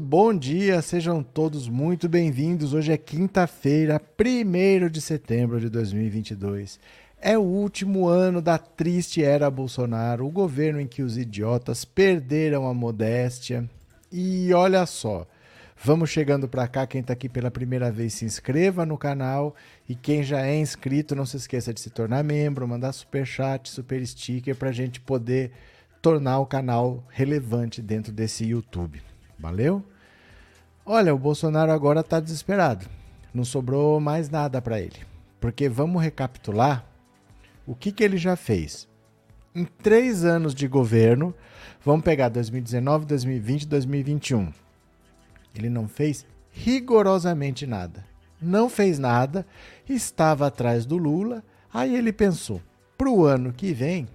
Muito bom dia, sejam todos muito bem-vindos. Hoje é quinta-feira, 1 de setembro de 2022. É o último ano da triste era Bolsonaro, o governo em que os idiotas perderam a modéstia. E olha só, vamos chegando para cá. Quem está aqui pela primeira vez, se inscreva no canal. E quem já é inscrito, não se esqueça de se tornar membro, mandar super chat, super sticker para a gente poder tornar o canal relevante dentro desse YouTube. Valeu? Olha, o Bolsonaro agora está desesperado. Não sobrou mais nada para ele. Porque vamos recapitular o que, que ele já fez. Em três anos de governo, vamos pegar 2019, 2020 2021. Ele não fez rigorosamente nada. Não fez nada, estava atrás do Lula. Aí ele pensou: para o ano que vem,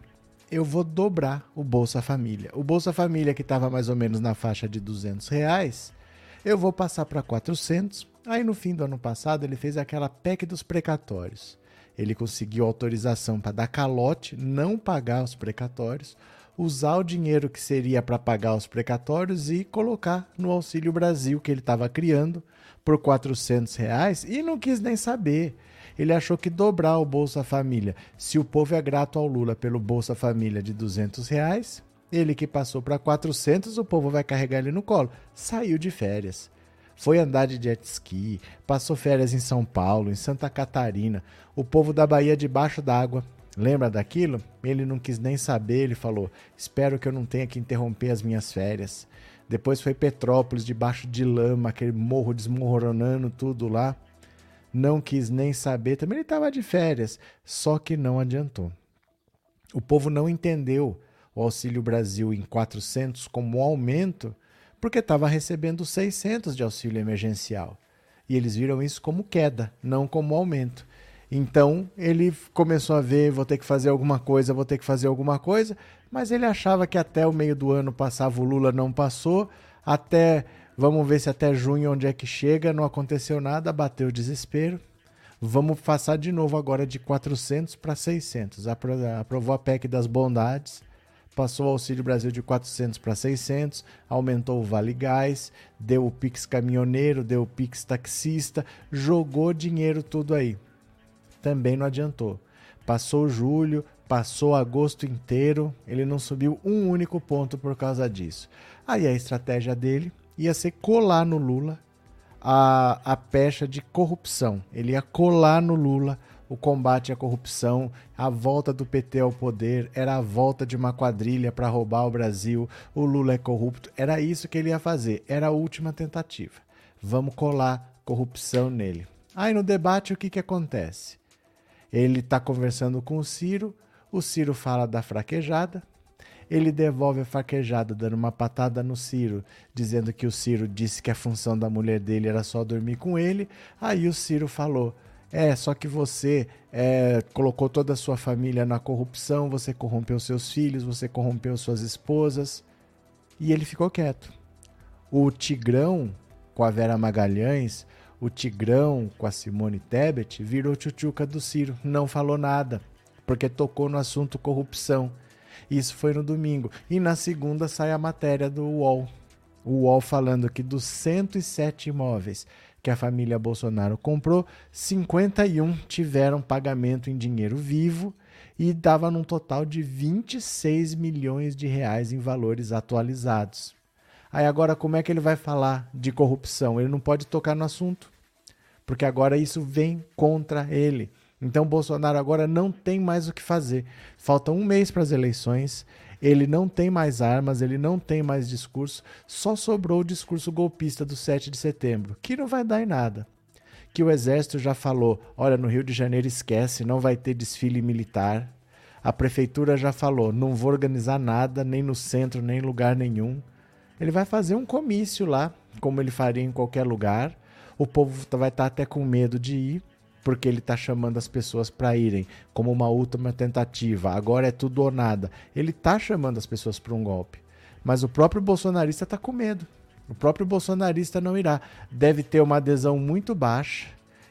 eu vou dobrar o Bolsa Família. O Bolsa Família, que estava mais ou menos na faixa de 200 reais, eu vou passar para 400. Aí no fim do ano passado ele fez aquela PEC dos precatórios. Ele conseguiu autorização para dar calote, não pagar os precatórios, usar o dinheiro que seria para pagar os precatórios e colocar no Auxílio Brasil que ele estava criando por 400 reais e não quis nem saber ele achou que dobrar o Bolsa Família, se o povo é grato ao Lula pelo Bolsa Família de 200 reais, ele que passou para 400, o povo vai carregar ele no colo. Saiu de férias. Foi andar de jet ski, passou férias em São Paulo, em Santa Catarina, o povo da Bahia debaixo d'água. Lembra daquilo? Ele não quis nem saber, ele falou: Espero que eu não tenha que interromper as minhas férias. Depois foi Petrópolis, debaixo de lama, aquele morro desmoronando tudo lá não quis nem saber, também ele estava de férias, só que não adiantou. O povo não entendeu o Auxílio Brasil em 400 como um aumento, porque estava recebendo 600 de auxílio emergencial. E eles viram isso como queda, não como aumento. Então ele começou a ver: vou ter que fazer alguma coisa, vou ter que fazer alguma coisa, mas ele achava que até o meio do ano passava, o Lula não passou, até Vamos ver se até junho onde é que chega. Não aconteceu nada, bateu o desespero. Vamos passar de novo agora de 400 para 600. Aprovou a PEC das bondades, passou o Auxílio Brasil de 400 para 600, aumentou o Vale Gás, deu o Pix caminhoneiro, deu o Pix taxista, jogou dinheiro tudo aí. Também não adiantou. Passou julho, passou agosto inteiro, ele não subiu um único ponto por causa disso. Aí a estratégia dele ia ser colar no Lula a, a pecha de corrupção. Ele ia colar no Lula o combate à corrupção, a volta do PT ao poder, era a volta de uma quadrilha para roubar o Brasil, o Lula é corrupto. Era isso que ele ia fazer, era a última tentativa. Vamos colar corrupção nele. Aí no debate o que, que acontece? Ele está conversando com o Ciro, o Ciro fala da fraquejada, ele devolve a faquejada, dando uma patada no Ciro, dizendo que o Ciro disse que a função da mulher dele era só dormir com ele. Aí o Ciro falou: É, só que você é, colocou toda a sua família na corrupção, você corrompeu seus filhos, você corrompeu suas esposas. E ele ficou quieto. O Tigrão, com a Vera Magalhães, o Tigrão com a Simone Tebet, virou tchutchuca do Ciro, não falou nada, porque tocou no assunto corrupção. Isso foi no domingo. E na segunda sai a matéria do UOL. O UOL falando que dos 107 imóveis que a família Bolsonaro comprou, 51 tiveram pagamento em dinheiro vivo e dava num total de 26 milhões de reais em valores atualizados. Aí agora como é que ele vai falar de corrupção? Ele não pode tocar no assunto, porque agora isso vem contra ele. Então Bolsonaro agora não tem mais o que fazer. Falta um mês para as eleições. Ele não tem mais armas, ele não tem mais discurso. Só sobrou o discurso golpista do 7 de setembro, que não vai dar em nada. Que o exército já falou: olha, no Rio de Janeiro esquece, não vai ter desfile militar. A prefeitura já falou: não vou organizar nada, nem no centro, nem em lugar nenhum. Ele vai fazer um comício lá, como ele faria em qualquer lugar. O povo vai estar até com medo de ir porque ele está chamando as pessoas para irem como uma última tentativa. Agora é tudo ou nada. Ele está chamando as pessoas para um golpe. Mas o próprio bolsonarista está com medo. O próprio bolsonarista não irá. Deve ter uma adesão muito baixa.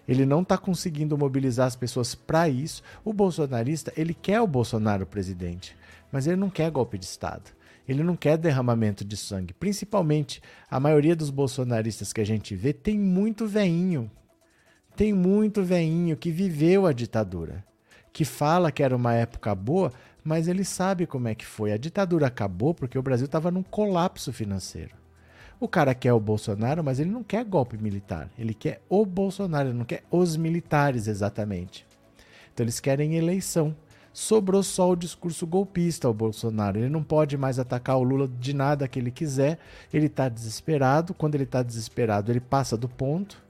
Ele não está conseguindo mobilizar as pessoas para isso. O bolsonarista, ele quer o Bolsonaro presidente, mas ele não quer golpe de Estado. Ele não quer derramamento de sangue. Principalmente, a maioria dos bolsonaristas que a gente vê tem muito veinho. Tem muito veinho que viveu a ditadura. Que fala que era uma época boa, mas ele sabe como é que foi. A ditadura acabou porque o Brasil estava num colapso financeiro. O cara quer o Bolsonaro, mas ele não quer golpe militar. Ele quer o Bolsonaro, ele não quer os militares exatamente. Então eles querem eleição sobrou só o discurso golpista ao Bolsonaro. Ele não pode mais atacar o Lula de nada que ele quiser. Ele está desesperado. Quando ele está desesperado, ele passa do ponto.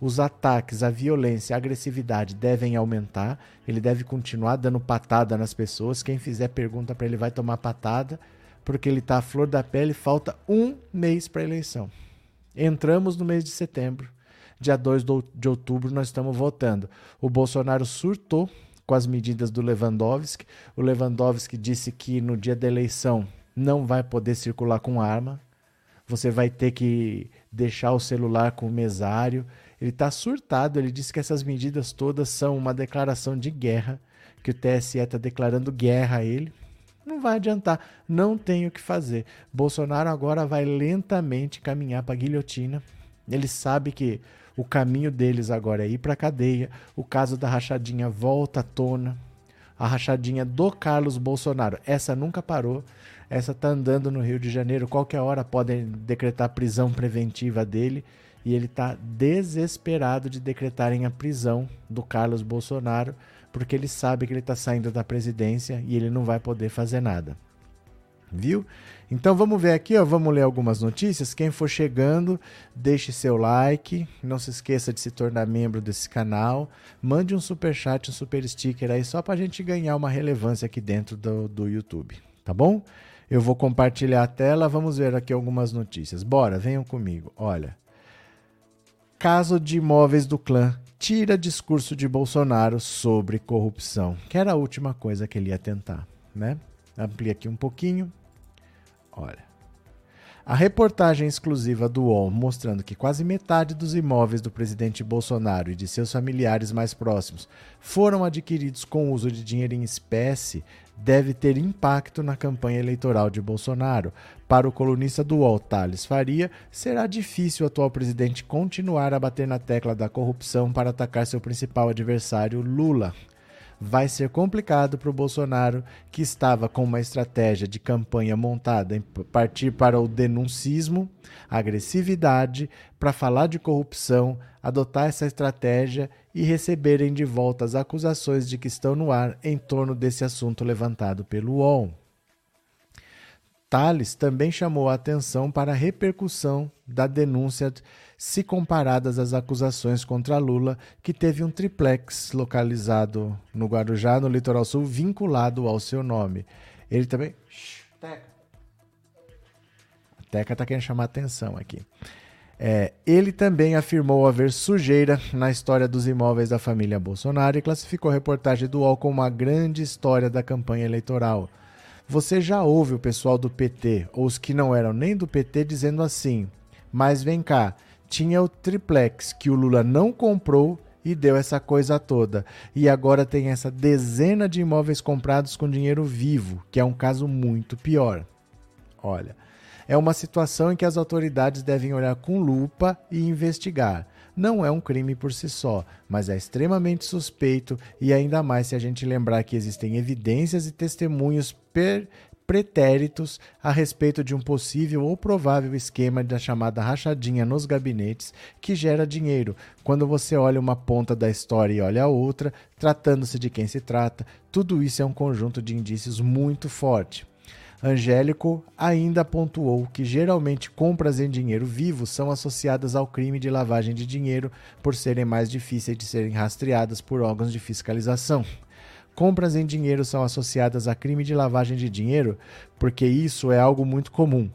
Os ataques, a violência, a agressividade devem aumentar. Ele deve continuar dando patada nas pessoas. Quem fizer pergunta para ele vai tomar patada, porque ele está à flor da pele. Falta um mês para a eleição. Entramos no mês de setembro. Dia 2 de outubro nós estamos votando. O Bolsonaro surtou com as medidas do Lewandowski. O Lewandowski disse que no dia da eleição não vai poder circular com arma. Você vai ter que deixar o celular com o mesário. Ele está surtado. Ele disse que essas medidas todas são uma declaração de guerra, que o TSE está declarando guerra a ele. Não vai adiantar, não tem o que fazer. Bolsonaro agora vai lentamente caminhar para a guilhotina. Ele sabe que o caminho deles agora é ir para a cadeia. O caso da rachadinha volta à tona. A rachadinha do Carlos Bolsonaro. Essa nunca parou. Essa tá andando no Rio de Janeiro. Qualquer hora podem decretar prisão preventiva dele. E ele está desesperado de decretarem a prisão do Carlos Bolsonaro, porque ele sabe que ele está saindo da presidência e ele não vai poder fazer nada. Viu? Então vamos ver aqui, ó, vamos ler algumas notícias. Quem for chegando, deixe seu like, não se esqueça de se tornar membro desse canal, mande um super chat, um super sticker aí só para a gente ganhar uma relevância aqui dentro do, do YouTube, tá bom? Eu vou compartilhar a tela, vamos ver aqui algumas notícias. Bora, venham comigo. Olha, caso de imóveis do clã tira discurso de Bolsonaro sobre corrupção, que era a última coisa que ele ia tentar, né? Amplia aqui um pouquinho. Olha. A reportagem exclusiva do UOL mostrando que quase metade dos imóveis do presidente Bolsonaro e de seus familiares mais próximos foram adquiridos com uso de dinheiro em espécie deve ter impacto na campanha eleitoral de Bolsonaro. Para o colunista do UOL, Thales Faria, será difícil o atual presidente continuar a bater na tecla da corrupção para atacar seu principal adversário, Lula vai ser complicado para o Bolsonaro, que estava com uma estratégia de campanha montada em partir para o denuncismo, agressividade, para falar de corrupção, adotar essa estratégia e receberem de volta as acusações de que estão no ar em torno desse assunto levantado pelo UOL. Tales também chamou a atenção para a repercussão da denúncia se comparadas às acusações contra Lula, que teve um triplex localizado no Guarujá, no litoral sul, vinculado ao seu nome. Ele também. Teca. Teca está querendo chamar atenção aqui. É, ele também afirmou haver sujeira na história dos imóveis da família Bolsonaro e classificou a reportagem do UOL como uma grande história da campanha eleitoral. Você já ouve o pessoal do PT, ou os que não eram nem do PT, dizendo assim: mas vem cá, tinha o triplex que o Lula não comprou e deu essa coisa toda. E agora tem essa dezena de imóveis comprados com dinheiro vivo, que é um caso muito pior. Olha, é uma situação em que as autoridades devem olhar com lupa e investigar não é um crime por si só, mas é extremamente suspeito e ainda mais se a gente lembrar que existem evidências e testemunhos per pretéritos a respeito de um possível ou provável esquema da chamada rachadinha nos gabinetes que gera dinheiro. Quando você olha uma ponta da história e olha a outra, tratando-se de quem se trata, tudo isso é um conjunto de indícios muito forte. Angélico ainda pontuou que geralmente compras em dinheiro vivo são associadas ao crime de lavagem de dinheiro por serem mais difíceis de serem rastreadas por órgãos de fiscalização. Compras em dinheiro são associadas a crime de lavagem de dinheiro porque isso é algo muito comum.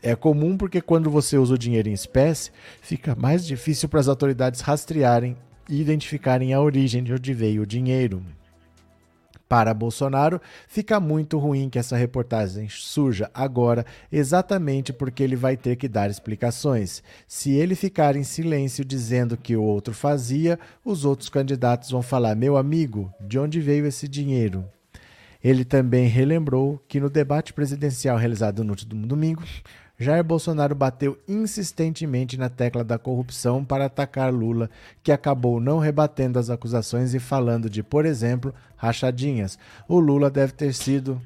É comum porque quando você usa o dinheiro em espécie, fica mais difícil para as autoridades rastrearem e identificarem a origem de onde veio o dinheiro. Para Bolsonaro, fica muito ruim que essa reportagem surja agora, exatamente porque ele vai ter que dar explicações. Se ele ficar em silêncio dizendo que o outro fazia, os outros candidatos vão falar: meu amigo, de onde veio esse dinheiro? Ele também relembrou que no debate presidencial realizado no último domingo, Jair Bolsonaro bateu insistentemente na tecla da corrupção para atacar Lula, que acabou não rebatendo as acusações e falando de, por exemplo, rachadinhas. O Lula deve ter sido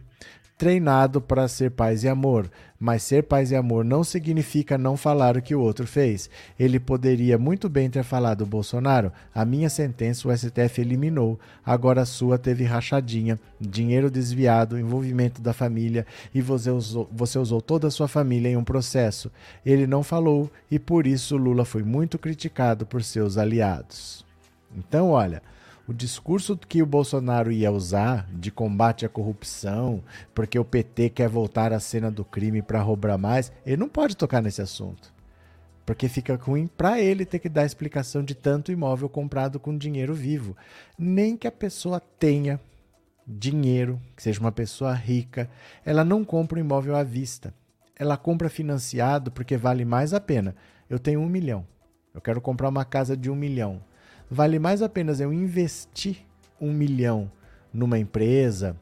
treinado para ser paz e amor, mas ser paz e amor não significa não falar o que o outro fez. Ele poderia muito bem ter falado, Bolsonaro, a minha sentença o STF eliminou, agora a sua teve rachadinha, dinheiro desviado, envolvimento da família e você usou, você usou toda a sua família em um processo. Ele não falou e por isso Lula foi muito criticado por seus aliados. Então, olha, o discurso que o Bolsonaro ia usar de combate à corrupção, porque o PT quer voltar à cena do crime para roubar mais, ele não pode tocar nesse assunto. Porque fica ruim para ele ter que dar explicação de tanto imóvel comprado com dinheiro vivo. Nem que a pessoa tenha dinheiro, que seja uma pessoa rica, ela não compra um imóvel à vista. Ela compra financiado porque vale mais a pena. Eu tenho um milhão. Eu quero comprar uma casa de um milhão vale mais a pena eu investir um milhão numa empresa,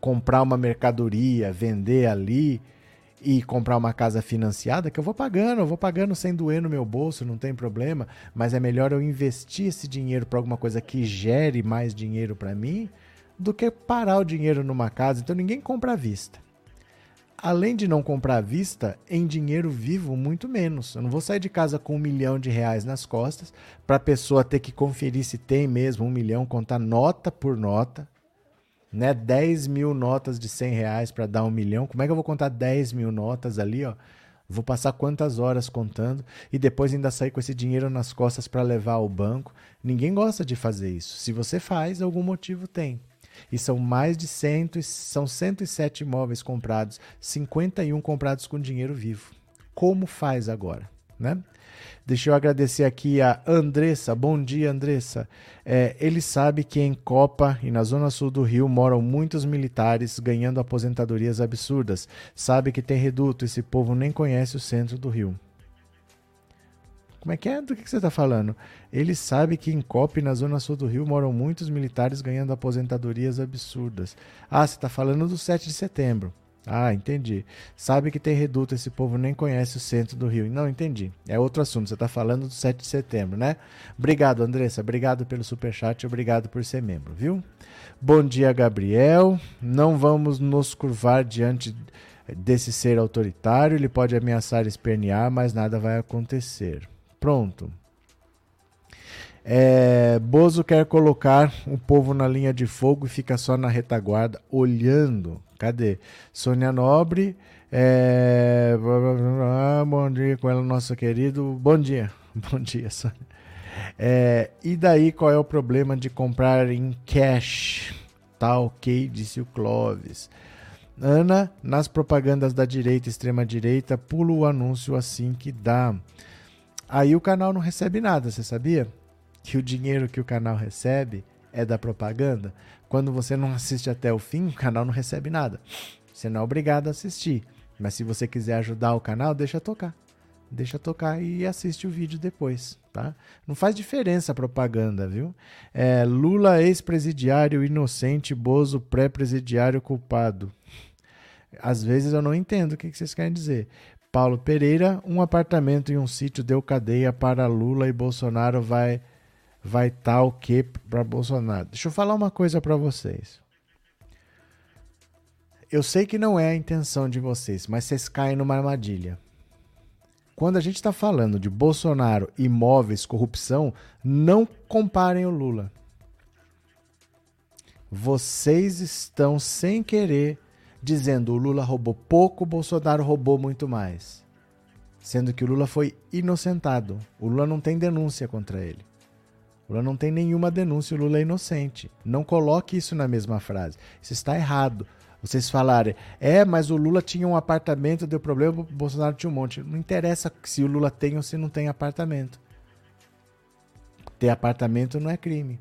comprar uma mercadoria, vender ali e comprar uma casa financiada, que eu vou pagando, eu vou pagando sem doer no meu bolso, não tem problema, mas é melhor eu investir esse dinheiro para alguma coisa que gere mais dinheiro para mim do que parar o dinheiro numa casa. Então ninguém compra à vista além de não comprar à vista, em dinheiro vivo, muito menos. Eu não vou sair de casa com um milhão de reais nas costas para a pessoa ter que conferir se tem mesmo um milhão, contar nota por nota. Né? 10 mil notas de 100 reais para dar um milhão. Como é que eu vou contar 10 mil notas ali? Ó? Vou passar quantas horas contando e depois ainda sair com esse dinheiro nas costas para levar ao banco. Ninguém gosta de fazer isso. Se você faz, algum motivo tem. E são mais de 100, são 107 imóveis comprados, 51 comprados com dinheiro vivo. Como faz agora? Né? Deixa eu agradecer aqui a Andressa. Bom dia, Andressa. É, ele sabe que em Copa e na zona sul do Rio moram muitos militares ganhando aposentadorias absurdas. Sabe que tem reduto, esse povo nem conhece o centro do Rio. Como é que é? Do que, você está falando? Ele sabe que em COP, na zona sul do Rio, moram muitos militares ganhando aposentadorias absurdas. Ah, você está falando do 7 de setembro. Ah, entendi. Sabe que tem reduto, esse povo nem conhece o centro do Rio. Não, entendi. É outro assunto. Você está falando do 7 de setembro, né? Obrigado, Andressa. Obrigado pelo superchat obrigado por ser membro, viu? Bom dia, Gabriel. Não vamos nos curvar diante desse ser autoritário. Ele pode ameaçar espernear, mas nada vai acontecer. Pronto. É, Bozo quer colocar o povo na linha de fogo e fica só na retaguarda, olhando. Cadê? Sônia Nobre. É, bom dia com ela, nosso querido. Bom dia. Bom dia, Sônia. É, e daí qual é o problema de comprar em cash? Tá ok, disse o Clóvis. Ana, nas propagandas da direita, extrema direita, pula o anúncio assim que dá. Aí o canal não recebe nada, você sabia? Que o dinheiro que o canal recebe é da propaganda. Quando você não assiste até o fim, o canal não recebe nada. Você não é obrigado a assistir. Mas se você quiser ajudar o canal, deixa tocar. Deixa tocar e assiste o vídeo depois, tá? Não faz diferença a propaganda, viu? É, Lula ex-presidiário inocente, Bozo pré-presidiário culpado. Às vezes eu não entendo o que vocês querem dizer. Paulo Pereira, um apartamento em um sítio deu cadeia para Lula e Bolsonaro vai vai tal tá que para Bolsonaro. Deixa eu falar uma coisa para vocês. Eu sei que não é a intenção de vocês, mas vocês caem numa armadilha. Quando a gente está falando de Bolsonaro, imóveis, corrupção, não comparem o Lula. Vocês estão sem querer dizendo o Lula roubou pouco, o Bolsonaro roubou muito mais. Sendo que o Lula foi inocentado. O Lula não tem denúncia contra ele. O Lula não tem nenhuma denúncia, o Lula é inocente. Não coloque isso na mesma frase. Isso está errado. Vocês falarem, é, mas o Lula tinha um apartamento, deu problema, o Bolsonaro tinha um monte. Não interessa se o Lula tem ou se não tem apartamento. Ter apartamento não é crime.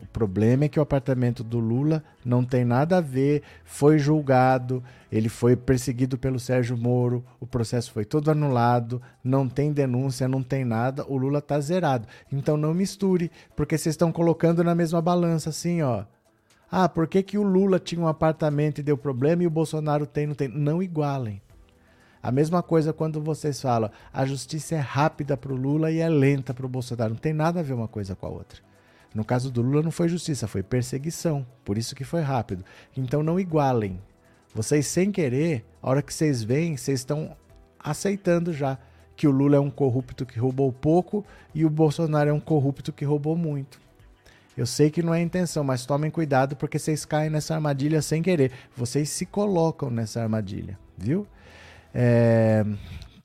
O problema é que o apartamento do Lula não tem nada a ver, foi julgado, ele foi perseguido pelo Sérgio Moro, o processo foi todo anulado, não tem denúncia, não tem nada, o Lula tá zerado. Então não misture, porque vocês estão colocando na mesma balança assim, ó. Ah, por que, que o Lula tinha um apartamento e deu problema e o Bolsonaro tem, não tem? Não igualem. A mesma coisa quando vocês falam, a justiça é rápida para o Lula e é lenta para o Bolsonaro. Não tem nada a ver uma coisa com a outra. No caso do Lula não foi justiça, foi perseguição. Por isso que foi rápido. Então não igualem. Vocês sem querer, a hora que vocês veem, vocês estão aceitando já que o Lula é um corrupto que roubou pouco e o Bolsonaro é um corrupto que roubou muito. Eu sei que não é intenção, mas tomem cuidado porque vocês caem nessa armadilha sem querer. Vocês se colocam nessa armadilha, viu? É,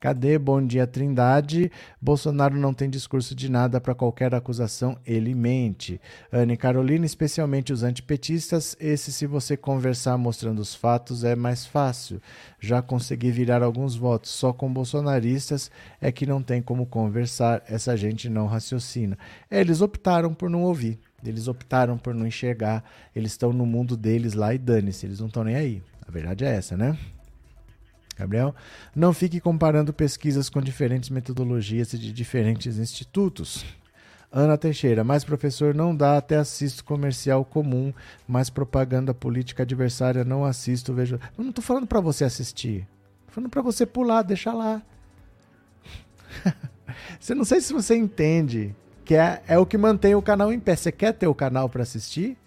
cadê? Bom dia, Trindade. Bolsonaro não tem discurso de nada para qualquer acusação, ele mente. Anne Carolina, especialmente os antipetistas, esse, se você conversar mostrando os fatos, é mais fácil. Já consegui virar alguns votos. Só com bolsonaristas é que não tem como conversar, essa gente não raciocina. Eles optaram por não ouvir. Eles optaram por não enxergar, eles estão no mundo deles lá e dane-se, eles não estão nem aí. A verdade é essa, né? Gabriel, não fique comparando pesquisas com diferentes metodologias de diferentes institutos. Ana Teixeira, mas professor, não dá, até assisto comercial comum, mas propaganda política adversária não assisto, vejo. Eu não estou falando para você assistir. Tô falando para você pular, deixar lá. você não sei se você entende que é, é o que mantém o canal em pé. Você quer ter o canal para assistir?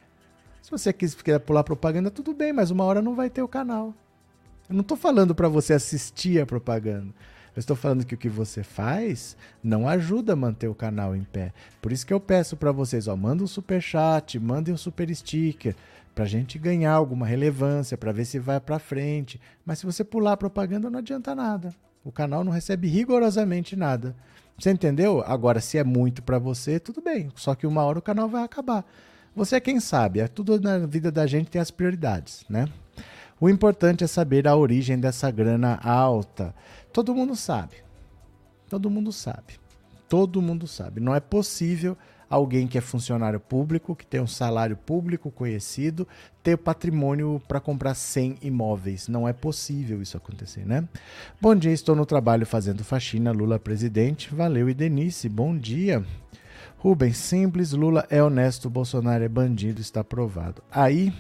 Se você quiser pular propaganda, tudo bem, mas uma hora não vai ter o canal. Eu não estou falando para você assistir a propaganda. Eu estou falando que o que você faz não ajuda a manter o canal em pé. Por isso que eu peço para vocês, ó, manda um super chat, mandem um super sticker para a gente ganhar alguma relevância, para ver se vai para frente. Mas se você pular a propaganda não adianta nada. O canal não recebe rigorosamente nada. Você entendeu? Agora, se é muito para você, tudo bem. Só que uma hora o canal vai acabar. Você é quem sabe. É tudo na vida da gente tem as prioridades, né? O importante é saber a origem dessa grana alta. Todo mundo sabe. Todo mundo sabe. Todo mundo sabe. Não é possível alguém que é funcionário público, que tem um salário público conhecido, ter patrimônio para comprar 100 imóveis. Não é possível isso acontecer, né? Bom dia, estou no trabalho fazendo faxina. Lula presidente. Valeu, e Denise, bom dia. Rubens, simples, Lula é honesto, Bolsonaro é bandido, está provado. Aí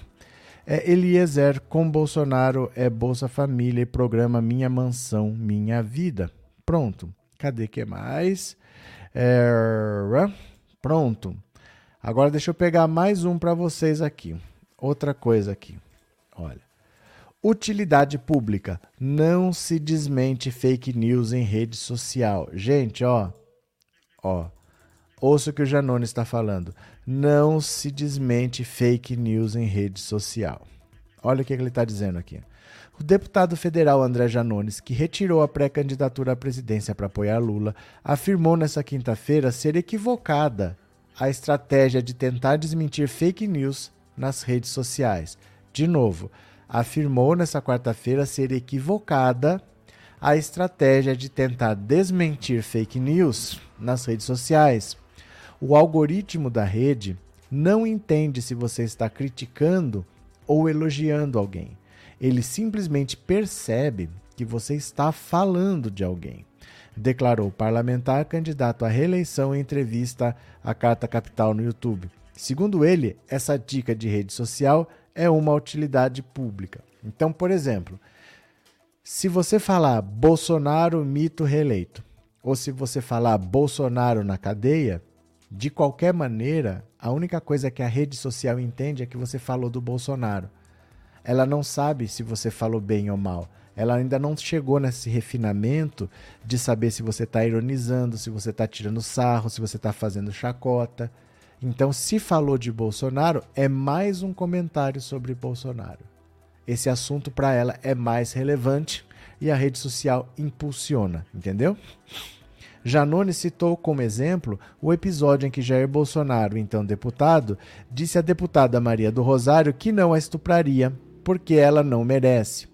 é Eliezer com Bolsonaro é Bolsa Família e programa Minha Mansão Minha Vida. Pronto. Cadê que mais? É... Pronto. Agora deixa eu pegar mais um para vocês aqui. Outra coisa aqui. Olha. Utilidade pública. Não se desmente fake news em rede social. Gente, ó. Ó. Ouça o que o Janone está falando. Não se desmente fake news em rede social. Olha o que ele está dizendo aqui. O deputado federal André Janones, que retirou a pré-candidatura à presidência para apoiar Lula, afirmou nesta quinta-feira ser equivocada a estratégia de tentar desmentir fake news nas redes sociais. De novo, afirmou nesta quarta-feira ser equivocada a estratégia de tentar desmentir fake news nas redes sociais. O algoritmo da rede não entende se você está criticando ou elogiando alguém. Ele simplesmente percebe que você está falando de alguém. Declarou o parlamentar candidato à reeleição em entrevista à Carta Capital no YouTube. Segundo ele, essa dica de rede social é uma utilidade pública. Então, por exemplo, se você falar Bolsonaro mito reeleito, ou se você falar Bolsonaro na cadeia, de qualquer maneira, a única coisa que a rede social entende é que você falou do Bolsonaro. Ela não sabe se você falou bem ou mal. Ela ainda não chegou nesse refinamento de saber se você está ironizando, se você está tirando sarro, se você está fazendo chacota. Então, se falou de Bolsonaro, é mais um comentário sobre Bolsonaro. Esse assunto para ela é mais relevante e a rede social impulsiona, entendeu? Janone citou como exemplo o episódio em que Jair Bolsonaro, então deputado, disse à deputada Maria do Rosário que não a estupraria, porque ela não merece.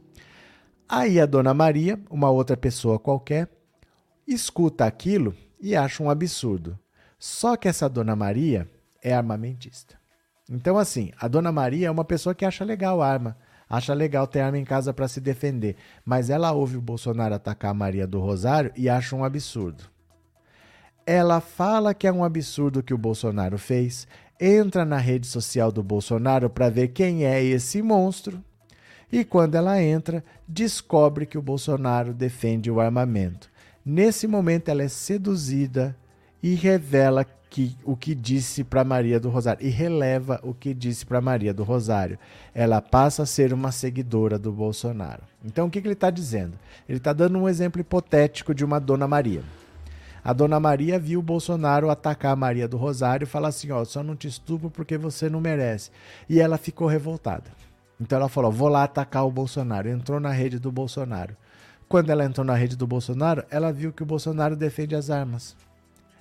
Aí a dona Maria, uma outra pessoa qualquer, escuta aquilo e acha um absurdo. Só que essa dona Maria é armamentista. Então, assim, a dona Maria é uma pessoa que acha legal arma, acha legal ter arma em casa para se defender, mas ela ouve o Bolsonaro atacar a Maria do Rosário e acha um absurdo. Ela fala que é um absurdo que o Bolsonaro fez, entra na rede social do Bolsonaro para ver quem é esse monstro. E quando ela entra, descobre que o Bolsonaro defende o armamento. Nesse momento, ela é seduzida e revela que, o que disse para Maria do Rosário e releva o que disse para Maria do Rosário. Ela passa a ser uma seguidora do Bolsonaro. Então, o que, que ele está dizendo? Ele está dando um exemplo hipotético de uma Dona Maria. A Dona Maria viu o Bolsonaro atacar a Maria do Rosário e falar assim: Ó, só não te estupro porque você não merece. E ela ficou revoltada. Então ela falou: vou lá atacar o Bolsonaro. Entrou na rede do Bolsonaro. Quando ela entrou na rede do Bolsonaro, ela viu que o Bolsonaro defende as armas.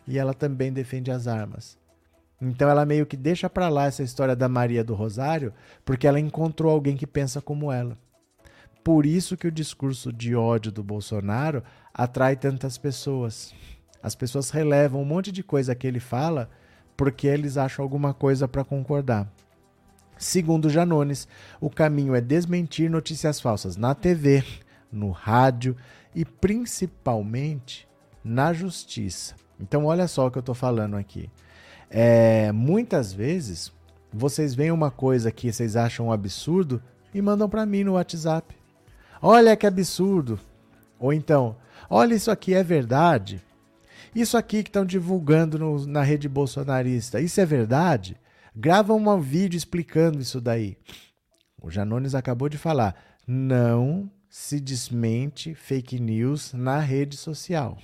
E ela também defende as armas. Então ela meio que deixa para lá essa história da Maria do Rosário, porque ela encontrou alguém que pensa como ela. Por isso que o discurso de ódio do Bolsonaro atrai tantas pessoas. As pessoas relevam um monte de coisa que ele fala porque eles acham alguma coisa para concordar. Segundo Janones, o caminho é desmentir notícias falsas na TV, no rádio e principalmente na justiça. Então, olha só o que eu estou falando aqui. É, muitas vezes vocês veem uma coisa que vocês acham um absurdo e mandam para mim no WhatsApp. Olha que absurdo. Ou então, olha isso aqui é verdade. Isso aqui que estão divulgando no, na rede bolsonarista, isso é verdade? Grava um vídeo explicando isso daí. O Janones acabou de falar. Não se desmente fake news na rede social.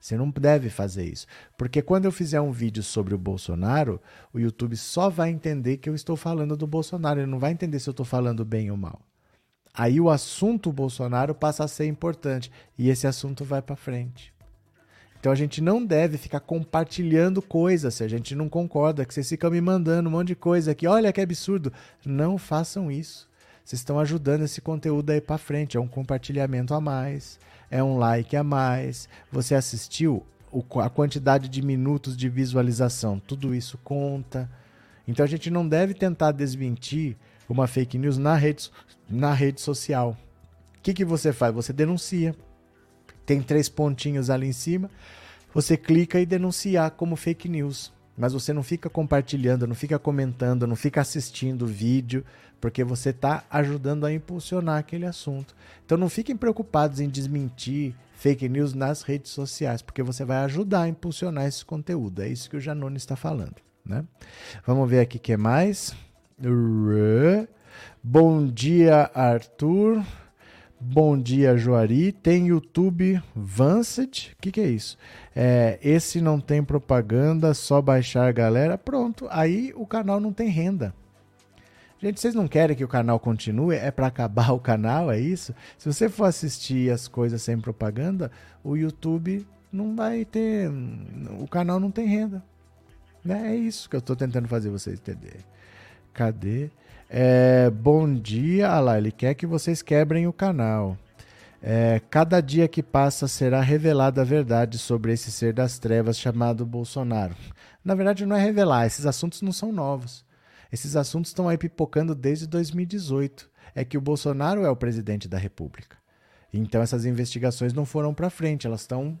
Você não deve fazer isso. Porque quando eu fizer um vídeo sobre o Bolsonaro, o YouTube só vai entender que eu estou falando do Bolsonaro. Ele não vai entender se eu estou falando bem ou mal. Aí o assunto Bolsonaro passa a ser importante e esse assunto vai para frente. Então a gente não deve ficar compartilhando coisas se a gente não concorda, que vocês ficam me mandando um monte de coisa aqui. Olha que absurdo. Não façam isso. Vocês estão ajudando esse conteúdo aí para frente. É um compartilhamento a mais, é um like a mais. Você assistiu a quantidade de minutos de visualização, tudo isso conta. Então a gente não deve tentar desmentir uma fake news na rede, na rede social. O que, que você faz? Você denuncia tem três pontinhos ali em cima. Você clica e denunciar como fake news. Mas você não fica compartilhando, não fica comentando, não fica assistindo o vídeo, porque você está ajudando a impulsionar aquele assunto. Então não fiquem preocupados em desmentir fake news nas redes sociais, porque você vai ajudar a impulsionar esse conteúdo. É isso que o Janone está falando. Né? Vamos ver aqui o que mais. Bom dia, Arthur. Bom dia, Joari. Tem YouTube Vanced. O que, que é isso? É, esse não tem propaganda, só baixar galera. Pronto, aí o canal não tem renda. Gente, vocês não querem que o canal continue? É para acabar o canal, é isso? Se você for assistir as coisas sem propaganda, o YouTube não vai ter. O canal não tem renda. É isso que eu estou tentando fazer vocês entenderem. Cadê? É, bom dia, ah lá, ele quer que vocês quebrem o canal. É, cada dia que passa será revelada a verdade sobre esse ser das trevas chamado Bolsonaro. Na verdade, não é revelar, esses assuntos não são novos. Esses assuntos estão aí pipocando desde 2018. É que o Bolsonaro é o presidente da República. Então essas investigações não foram para frente, elas estão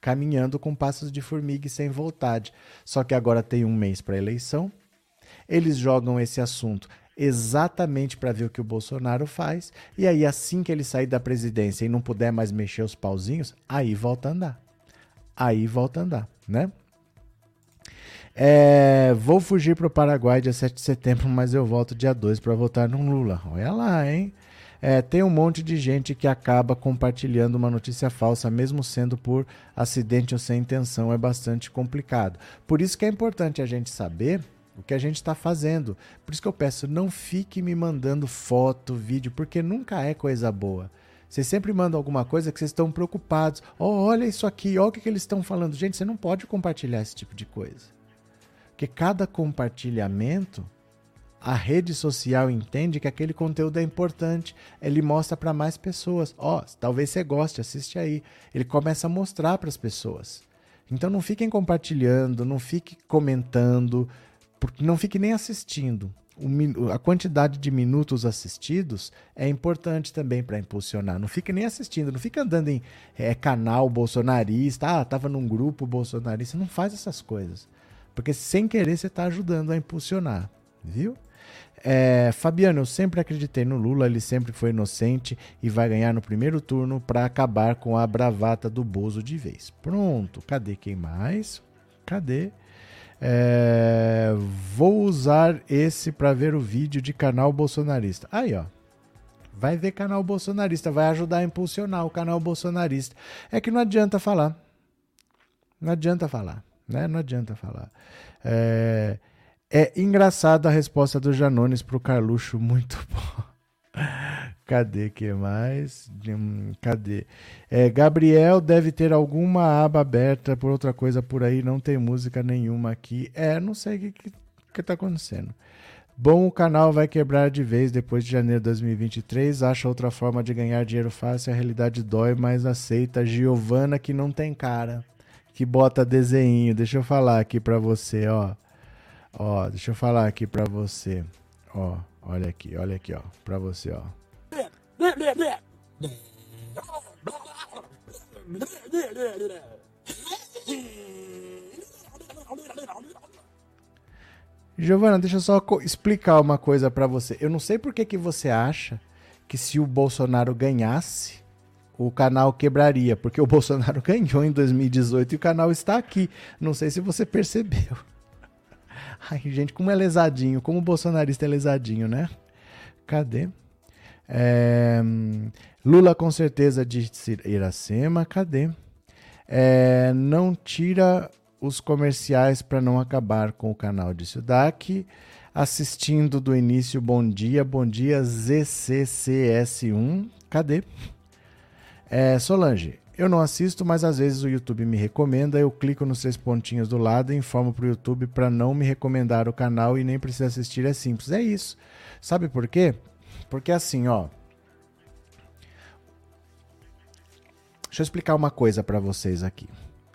caminhando com passos de formiga e sem vontade. Só que agora tem um mês para eleição. Eles jogam esse assunto exatamente para ver o que o Bolsonaro faz. E aí, assim que ele sair da presidência e não puder mais mexer os pauzinhos, aí volta a andar. Aí volta a andar, né? É, vou fugir para o Paraguai dia 7 de setembro, mas eu volto dia 2 para votar no Lula. Olha lá, hein? É, tem um monte de gente que acaba compartilhando uma notícia falsa, mesmo sendo por acidente ou sem intenção. É bastante complicado. Por isso que é importante a gente saber o que a gente está fazendo. Por isso que eu peço, não fique me mandando foto, vídeo, porque nunca é coisa boa. Vocês sempre mandam alguma coisa que vocês estão preocupados. Oh, olha isso aqui, olha o que, que eles estão falando. Gente, você não pode compartilhar esse tipo de coisa. Porque cada compartilhamento, a rede social entende que aquele conteúdo é importante. Ele mostra para mais pessoas. Ó, oh, talvez você goste, assiste aí. Ele começa a mostrar para as pessoas. Então não fiquem compartilhando, não fiquem comentando, porque não fique nem assistindo. O, a quantidade de minutos assistidos é importante também para impulsionar. Não fique nem assistindo, não fica andando em é, canal bolsonarista, ah, estava num grupo bolsonarista. Não faz essas coisas. Porque sem querer você está ajudando a impulsionar, viu? É, Fabiano, eu sempre acreditei no Lula, ele sempre foi inocente e vai ganhar no primeiro turno para acabar com a bravata do Bozo de vez. Pronto, cadê quem mais? Cadê? É, vou usar esse para ver o vídeo de canal bolsonarista. Aí, ó. Vai ver canal bolsonarista, vai ajudar a impulsionar o canal bolsonarista. É que não adianta falar. Não adianta falar, né? Não adianta falar. É, é engraçado a resposta do Janones pro Carluxo, muito bom. Cadê que mais? Cadê? É, Gabriel deve ter alguma aba aberta por outra coisa por aí, não tem música nenhuma aqui. É, não sei o que, que, que tá acontecendo. Bom, o canal vai quebrar de vez depois de janeiro de 2023. Acha outra forma de ganhar dinheiro fácil. A realidade dói, mas aceita. Giovana que não tem cara, que bota desenho. Deixa eu falar aqui para você, ó. Ó, deixa eu falar aqui pra você. Ó, olha aqui, olha aqui, ó. Pra você, ó. Giovana, deixa eu só explicar uma coisa para você. Eu não sei por que, que você acha que se o Bolsonaro ganhasse, o canal quebraria, porque o Bolsonaro ganhou em 2018 e o canal está aqui. Não sei se você percebeu. Ai, gente, como é lesadinho, como o bolsonarista é lesadinho, né? Cadê? É, Lula com certeza disse Iracema, cadê? É, não tira os comerciais para não acabar com o canal de Sudak. Assistindo do início, bom dia, bom dia ZCCS1, cadê? É, Solange, eu não assisto, mas às vezes o YouTube me recomenda, eu clico nos três pontinhos do lado e informo para o YouTube para não me recomendar o canal e nem precisa assistir, é simples. É isso. Sabe por quê? Porque assim, ó. Deixa eu explicar uma coisa para vocês aqui.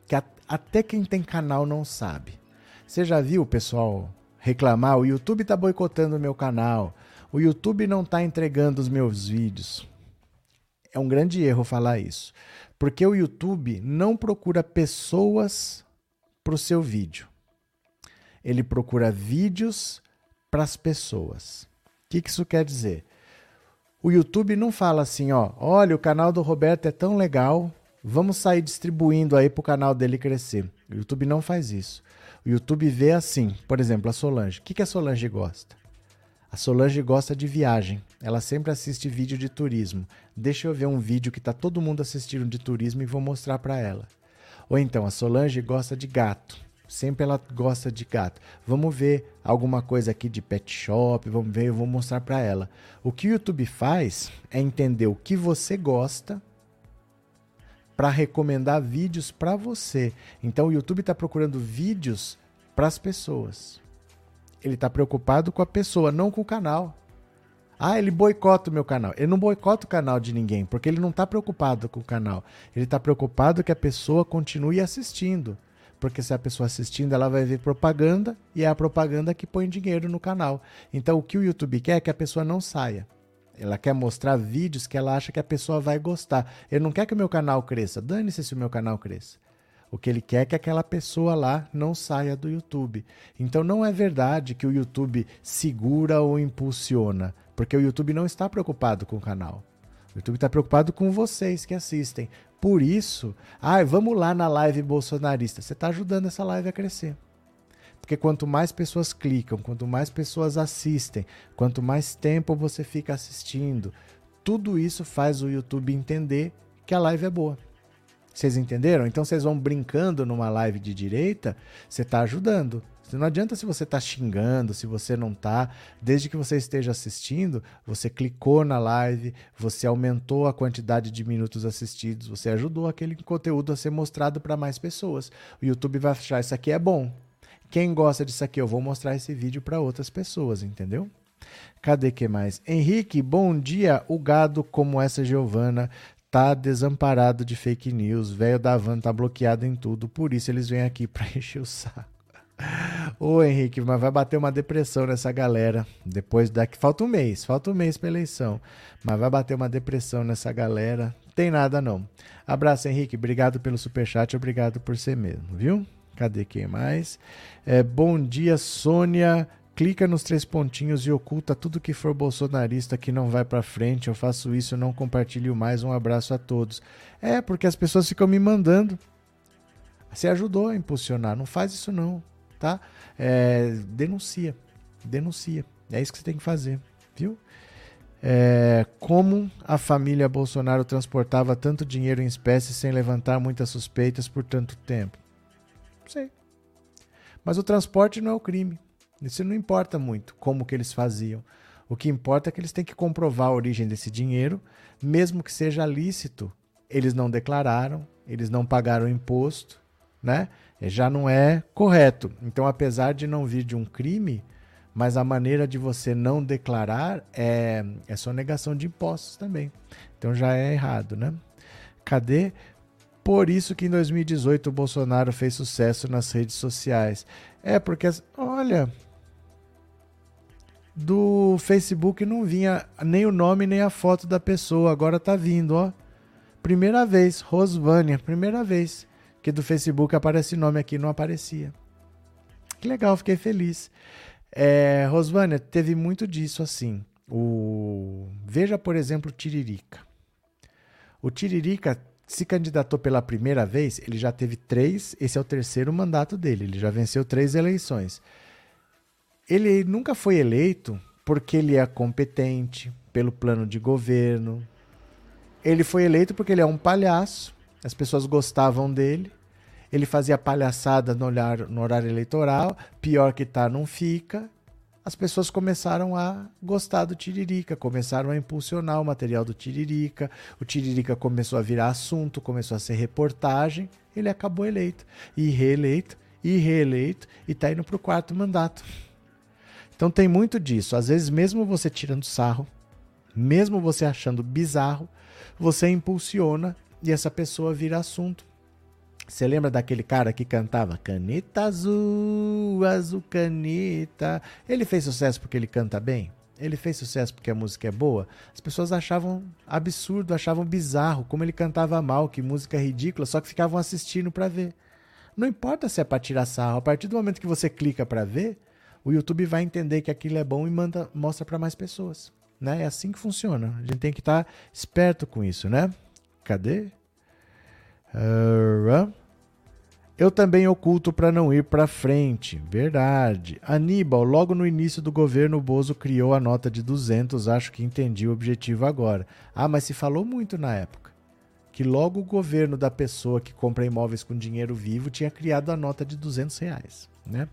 Que até quem tem canal não sabe. Você já viu o pessoal reclamar? O YouTube está boicotando o meu canal. O YouTube não está entregando os meus vídeos. É um grande erro falar isso. Porque o YouTube não procura pessoas para o seu vídeo. Ele procura vídeos para as pessoas. O que, que isso quer dizer? O YouTube não fala assim, ó, olha, o canal do Roberto é tão legal, vamos sair distribuindo aí para o canal dele crescer. O YouTube não faz isso. O YouTube vê assim, por exemplo, a Solange. O que, que a Solange gosta? A Solange gosta de viagem. Ela sempre assiste vídeo de turismo. Deixa eu ver um vídeo que está todo mundo assistindo de turismo e vou mostrar para ela. Ou então, a Solange gosta de gato. Sempre ela gosta de gato. Vamos ver alguma coisa aqui de pet shop, vamos ver, eu vou mostrar para ela. O que o YouTube faz é entender o que você gosta para recomendar vídeos para você. Então o YouTube está procurando vídeos para as pessoas. Ele está preocupado com a pessoa, não com o canal. Ah, ele boicota o meu canal. Ele não boicota o canal de ninguém, porque ele não está preocupado com o canal. Ele está preocupado que a pessoa continue assistindo. Porque se a pessoa assistindo, ela vai ver propaganda e é a propaganda que põe dinheiro no canal. Então, o que o YouTube quer é que a pessoa não saia. Ela quer mostrar vídeos que ela acha que a pessoa vai gostar. Ele não quer que o meu canal cresça. Dane-se se o meu canal cresça. O que ele quer é que aquela pessoa lá não saia do YouTube. Então não é verdade que o YouTube segura ou impulsiona, porque o YouTube não está preocupado com o canal. O YouTube está preocupado com vocês que assistem. Por isso, ah, vamos lá na live bolsonarista. Você está ajudando essa live a crescer. Porque quanto mais pessoas clicam, quanto mais pessoas assistem, quanto mais tempo você fica assistindo, tudo isso faz o YouTube entender que a live é boa. Vocês entenderam? Então vocês vão brincando numa live de direita, você está ajudando. Não adianta se você está xingando, se você não está. Desde que você esteja assistindo, você clicou na live, você aumentou a quantidade de minutos assistidos, você ajudou aquele conteúdo a ser mostrado para mais pessoas. O YouTube vai achar isso aqui é bom. Quem gosta disso aqui, eu vou mostrar esse vídeo para outras pessoas, entendeu? Cadê que mais? Henrique, bom dia. O gado como essa Giovana tá desamparado de fake news, velho da van tá bloqueado em tudo, por isso eles vêm aqui para encher o saco. Ô Henrique, mas vai bater uma depressão nessa galera. Depois daqui. Falta um mês, falta um mês pra eleição. Mas vai bater uma depressão nessa galera. Tem nada não. Abraço, Henrique. Obrigado pelo superchat, obrigado por ser mesmo, viu? Cadê quem mais? É, bom dia, Sônia. Clica nos três pontinhos e oculta tudo que for bolsonarista que não vai para frente. Eu faço isso, não compartilho mais. Um abraço a todos. É, porque as pessoas ficam me mandando. Você ajudou a impulsionar. Não faz isso não, tá? É, denuncia. Denuncia. É isso que você tem que fazer, viu? É, como a família Bolsonaro transportava tanto dinheiro em espécie sem levantar muitas suspeitas por tanto tempo? Não sei. Mas o transporte não é o crime. Isso não importa muito como que eles faziam. O que importa é que eles têm que comprovar a origem desse dinheiro, mesmo que seja lícito. Eles não declararam, eles não pagaram imposto, né? Já não é correto. Então, apesar de não vir de um crime, mas a maneira de você não declarar é, é só negação de impostos também. Então já é errado, né? Cadê? Por isso que em 2018 o Bolsonaro fez sucesso nas redes sociais. É porque, olha, do Facebook não vinha nem o nome nem a foto da pessoa. Agora tá vindo, ó. Primeira vez, Rosvânia, primeira vez que do Facebook aparece nome aqui, não aparecia. Que legal, fiquei feliz. É, Rosvânia, teve muito disso assim. O... Veja, por exemplo, o Tiririca. O Tiririca se candidatou pela primeira vez, ele já teve três, esse é o terceiro mandato dele, ele já venceu três eleições ele nunca foi eleito porque ele é competente, pelo plano de governo. Ele foi eleito porque ele é um palhaço, as pessoas gostavam dele. Ele fazia palhaçada no horário, no horário eleitoral, pior que tá, não fica. As pessoas começaram a gostar do Tiririca, começaram a impulsionar o material do Tiririca. O Tiririca começou a virar assunto, começou a ser reportagem. Ele acabou eleito, e reeleito, e reeleito, e está indo para o quarto mandato. Então tem muito disso. Às vezes, mesmo você tirando sarro, mesmo você achando bizarro, você impulsiona e essa pessoa vira assunto. Você lembra daquele cara que cantava Caneta Azul, Azul Caneta? Ele fez sucesso porque ele canta bem? Ele fez sucesso porque a música é boa? As pessoas achavam absurdo, achavam bizarro como ele cantava mal, que música ridícula, só que ficavam assistindo para ver. Não importa se é para tirar sarro, a partir do momento que você clica para ver, o YouTube vai entender que aquilo é bom e manda, mostra para mais pessoas. Né? É assim que funciona. A gente tem que estar tá esperto com isso, né? Cadê? Eu também oculto para não ir para frente. Verdade. Aníbal, logo no início do governo, o Bozo criou a nota de 200. Acho que entendi o objetivo agora. Ah, mas se falou muito na época. Que logo o governo da pessoa que compra imóveis com dinheiro vivo tinha criado a nota de 200 reais. Né?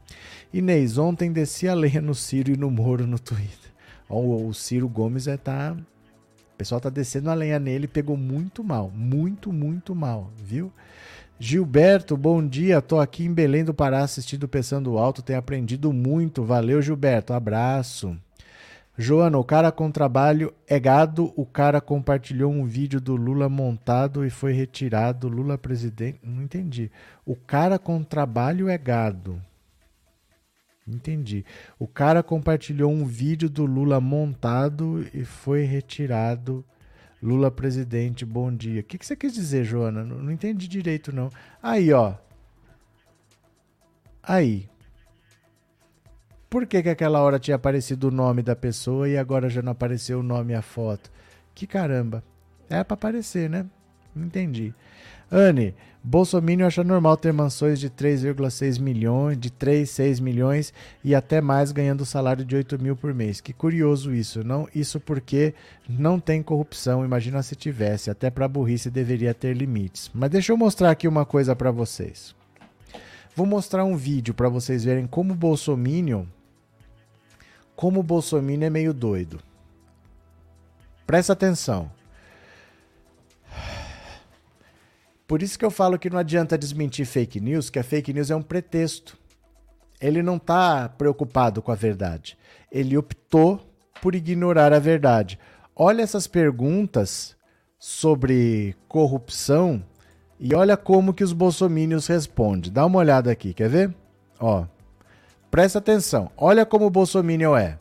Inês, ontem desci a lenha no Ciro e no Moro no Twitter. O, o Ciro Gomes é tá. Pessoal tá descendo a lenha nele, pegou muito mal. Muito, muito mal, viu? Gilberto, bom dia. Tô aqui em Belém do Pará assistindo Pensando Alto. Tenho aprendido muito. Valeu, Gilberto. Abraço. Joana, o cara com trabalho é gado. O cara compartilhou um vídeo do Lula montado e foi retirado. Lula presidente. Não entendi. O cara com trabalho é gado. Entendi. O cara compartilhou um vídeo do Lula montado e foi retirado. Lula presidente, bom dia. O que, que você quis dizer, Joana? Não, não entendi direito, não. Aí, ó. Aí. Por que, que aquela hora tinha aparecido o nome da pessoa e agora já não apareceu o nome e a foto? Que caramba. É para aparecer, né? Entendi. Anne, Bolsonaro acha normal ter mansões de 3,6 milhões, de 3, 6 milhões e até mais ganhando salário de 8 mil por mês. Que curioso isso, não? Isso porque não tem corrupção. Imagina se tivesse. Até para burrice deveria ter limites. Mas deixa eu mostrar aqui uma coisa para vocês. Vou mostrar um vídeo para vocês verem como o Bolsonaro, como o Bolsonaro é meio doido. Presta atenção. Por isso que eu falo que não adianta desmentir fake news, que a fake news é um pretexto. Ele não está preocupado com a verdade. Ele optou por ignorar a verdade. Olha essas perguntas sobre corrupção e olha como que os bolsomínios respondem. Dá uma olhada aqui, quer ver? Ó. Presta atenção. Olha como o bolsomínio é.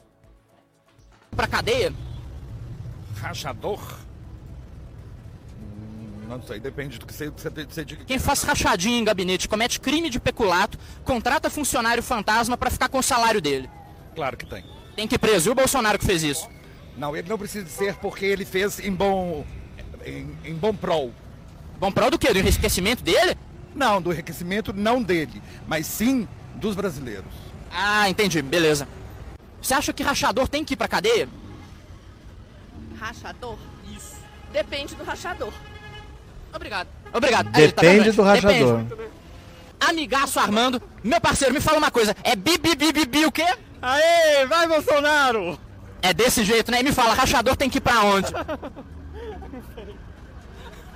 Pra cadeia. Rachador Não sei, depende do que você, você, você diga. Quem faz rachadinha em gabinete comete crime de peculato, contrata funcionário fantasma para ficar com o salário dele. Claro que tem. Tem que ir preso. E o Bolsonaro que fez isso? Não, ele não precisa ser porque ele fez em bom. em, em bom prol. Bom prol do quê? Do enriquecimento dele? Não, do enriquecimento não dele, mas sim dos brasileiros. Ah, entendi. Beleza. Você acha que rachador tem que ir pra cadeia? Rachador? Isso. Depende do rachador. Obrigado. Obrigado. Tá Depende vendo, do gente? rachador. Depende. Amigaço Armando, meu parceiro, me fala uma coisa. É bi, bi, bi, bi, bi o quê? Aê, vai Bolsonaro! É desse jeito, né? E me fala, rachador tem que ir pra onde?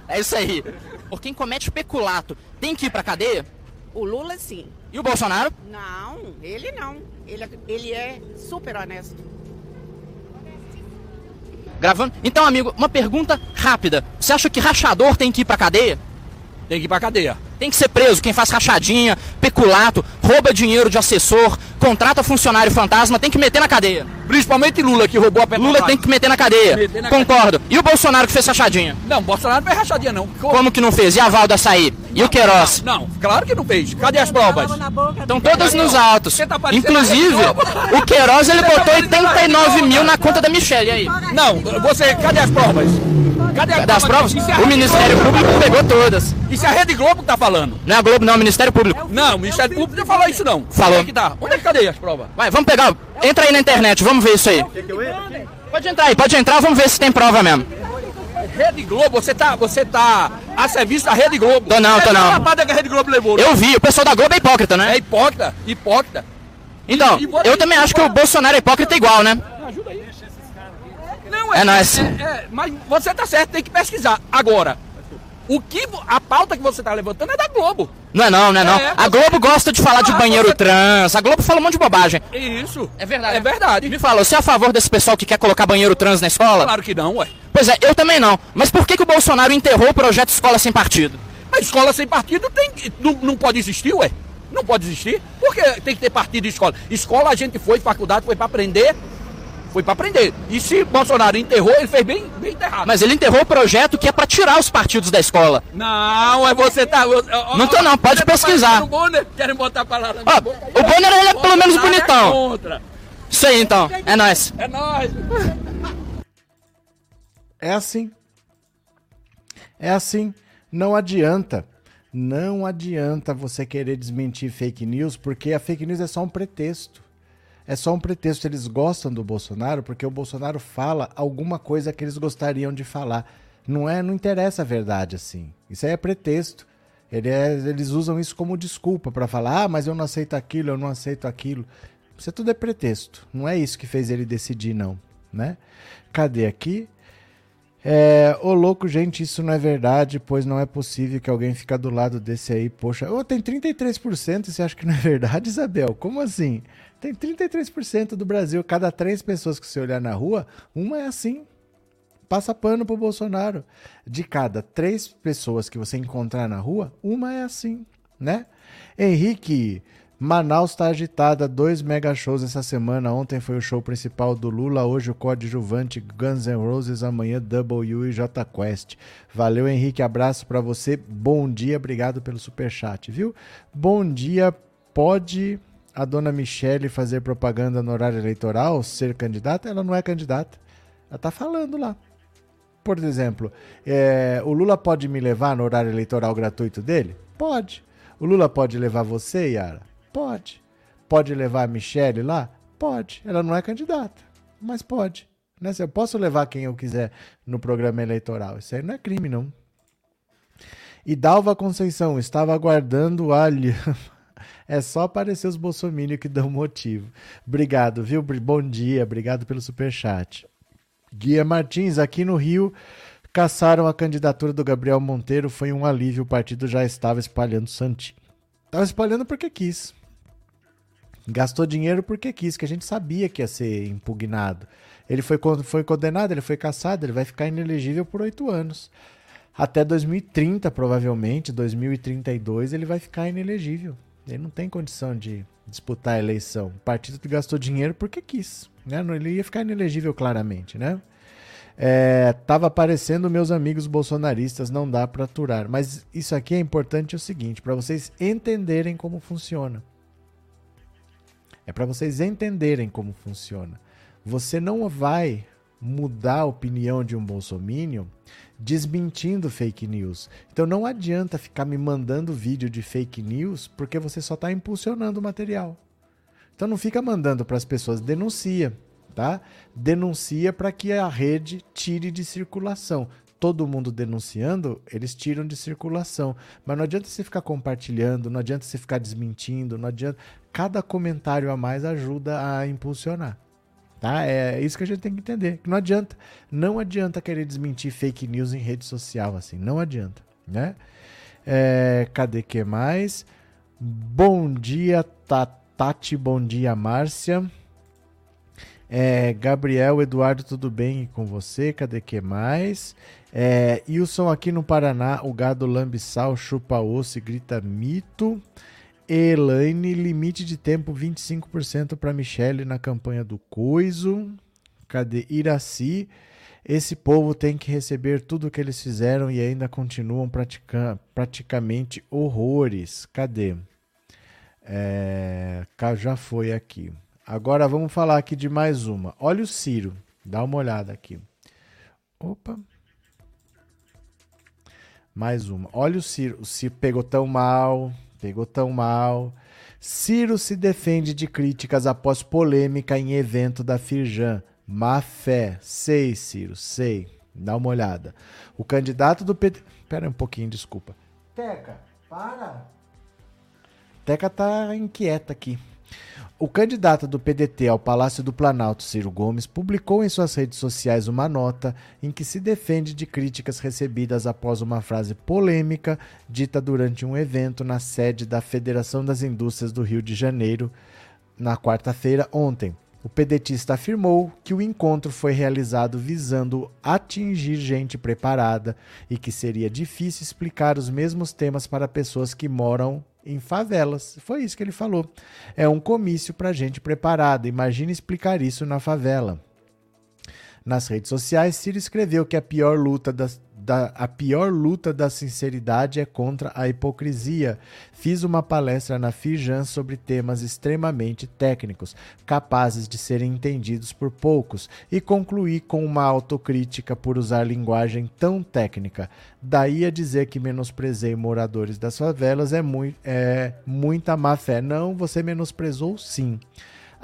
É isso aí. Por quem comete peculato, tem que ir pra cadeia? O Lula sim. E o Bolsonaro? Não, ele não. Ele, é- ele é super honesto. Gravando? Então, amigo, uma pergunta rápida. Você acha que rachador tem que ir pra cadeia? Tem que ir pra cadeia. Tem que ser preso quem faz rachadinha, peculato, rouba dinheiro de assessor, contrata funcionário fantasma, tem que meter na cadeia. Principalmente Lula, que roubou a Petrobras. Lula tem que meter na cadeia. Meter na Concordo. E o Bolsonaro que fez rachadinha? Não, Bolsonaro não fez rachadinha, não. Como que não fez? E a Val do açaí? E o Queiroz? Não, não, claro que não fez. Cadê as provas? Estão todas nos autos. Tá Inclusive, Globo. o Queiroz ele Você tá botou parecendo a Rede 89 Globo, mil na conta da Michelle. E aí? Não, você, cadê as provas? Cadê as Das provas? Isso é O Ministério. Público pegou todas. Isso é a Rede Globo tá falando. Não é a Globo, não, é o Ministério Público. Não, o Ministério Público não falou isso, não. Falou. Onde é que tá? Onde é que cadê as provas? Vai, vamos pegar. Entra aí na internet, vamos ver isso aí. Pode entrar aí, pode entrar, vamos ver se tem prova mesmo. Rede Globo, você tá, você tá a serviço da Rede Globo. Tô não, tô É não. a lapada que a Rede Globo levou. né? Eu vi, o pessoal da Globo é hipócrita, É né? hipócrita, hipócrita. Então, e você- eu também acho que o Bolsonaro é hipócrita igual, né? Não, É nóis. é- é- mas você tá certo, tem que pesquisar. Agora, o que a pauta que você tá levantando é da Globo. Não é não, não é não. É, A você- Globo gosta de falar de banheiro você- trans. A Globo fala um monte de bobagem. Isso. É verdade. É verdade. Me fala, você é a favor desse pessoal que quer colocar banheiro trans na escola? Claro que não, ué. Pois é, eu também não. Mas por que, que o Bolsonaro enterrou o projeto Escola Sem Partido? A escola sem partido tem, não, não pode existir, ué. Não pode existir. Porque tem que ter partido e escola. Escola a gente foi, faculdade foi pra aprender. Foi pra aprender. E se Bolsonaro enterrou, ele fez bem, bem enterrado. Mas ele enterrou o projeto que é pra tirar os partidos da escola. Não, é você tá. ó, Não tô não, pode tá pesquisar. o Bonner, Querem botar a palavra na Ó, o Bonner, ele é pelo menos é bonitão. contra. Isso aí então, é nóis. É nóis. É assim. É assim. Não adianta. Não adianta você querer desmentir fake news, porque a fake news é só um pretexto. É só um pretexto. Eles gostam do Bolsonaro porque o Bolsonaro fala alguma coisa que eles gostariam de falar. Não é, não interessa a verdade assim. Isso aí é pretexto. Ele é- eles usam isso como desculpa para falar: "Ah, mas eu não aceito aquilo, eu não aceito aquilo". Isso tudo é pretexto. Não é isso que fez ele decidir não, né? Cadê aqui? É, ô louco, gente, isso não é verdade, pois não é possível que alguém fica do lado desse aí, poxa. Ô, tem 33% e você acha que não é verdade, Isabel? Como assim? Tem 33% do Brasil, cada três pessoas que você olhar na rua, uma é assim. Passa pano pro Bolsonaro. De cada três pessoas que você encontrar na rua, uma é assim, né? Henrique, Manaus está agitada, dois mega shows essa semana. Ontem foi o show principal do Lula, hoje o coadjuvante Guns N' Roses, amanhã W e J Quest. Valeu, Henrique, abraço para você. Bom dia, obrigado pelo super chat, viu? Bom dia, pode a dona Michele fazer propaganda no horário eleitoral, ser candidata? Ela não é candidata. Ela tá falando lá. Por exemplo, é, o Lula pode me levar no horário eleitoral gratuito dele? Pode. O Lula pode levar você, Yara? Pode. Pode levar a Michelle lá? Pode. Ela não é candidata, mas pode. Né? Eu posso levar quem eu quiser no programa eleitoral. Isso aí não é crime, não. E Dalva Conceição, estava aguardando alho. É só aparecer os bolsominions que dão motivo. Obrigado, viu? Bom dia, obrigado pelo superchat. Guia Martins, aqui no Rio, caçaram a candidatura do Gabriel Monteiro, foi um alívio, o partido já estava espalhando Santinho. Estava espalhando porque quis. Gastou dinheiro porque quis, que a gente sabia que ia ser impugnado. Ele foi, foi condenado, ele foi caçado, ele vai ficar inelegível por oito anos. Até 2030, provavelmente, 2032, ele vai ficar inelegível. Ele não tem condição de disputar a eleição. O partido gastou dinheiro porque quis. Né? Ele ia ficar inelegível claramente, né? É, tava aparecendo meus amigos bolsonaristas, não dá para aturar. Mas isso aqui é importante é o seguinte, para vocês entenderem como funciona. É para vocês entenderem como funciona. Você não vai mudar a opinião de um bolsominion desmentindo fake news. Então não adianta ficar me mandando vídeo de fake news porque você só está impulsionando o material. Então não fica mandando para as pessoas, denuncia, tá? Denuncia para que a rede tire de circulação. Todo mundo denunciando, eles tiram de circulação. Mas não adianta você ficar compartilhando, não adianta você ficar desmentindo, não adianta. Cada comentário a mais ajuda a impulsionar. Tá? É isso que a gente tem que entender. Que não adianta, não adianta querer desmentir fake news em rede social assim, não adianta, né? É, cadê que mais? Bom dia, Tati, bom dia, Márcia. É, Gabriel, Eduardo, tudo bem com você? Cadê que mais? É, Wilson aqui no Paraná, o gado lambiçal chupa osso e grita mito. Elaine, limite de tempo 25% para Michelle na campanha do Coiso. Cadê Iraci? Esse povo tem que receber tudo o que eles fizeram e ainda continuam praticando praticamente horrores. Cadê? É, já foi aqui. Agora vamos falar aqui de mais uma. Olha o Ciro. Dá uma olhada aqui. Opa. Mais uma. Olha o Ciro. O Ciro pegou tão mal. Pegou tão mal. Ciro se defende de críticas após polêmica em evento da Firjan. Má fé. Sei, Ciro, sei. Dá uma olhada. O candidato do PT. Pera um pouquinho, desculpa. Teca, para. Teca tá inquieta aqui. O candidato do PDT ao Palácio do Planalto, Ciro Gomes, publicou em suas redes sociais uma nota em que se defende de críticas recebidas após uma frase polêmica dita durante um evento na sede da Federação das Indústrias do Rio de Janeiro, na quarta-feira, ontem. O pedetista afirmou que o encontro foi realizado visando atingir gente preparada e que seria difícil explicar os mesmos temas para pessoas que moram em favelas. Foi isso que ele falou. É um comício para gente preparada. Imagine explicar isso na favela. Nas redes sociais, Ciro escreveu que a pior luta das, da, a pior luta da sinceridade é contra a hipocrisia. Fiz uma palestra na Fijan sobre temas extremamente técnicos, capazes de serem entendidos por poucos, e concluí com uma autocrítica por usar linguagem tão técnica. Daí a dizer que menosprezei moradores das favelas é, é muita má fé. Não, você menosprezou sim.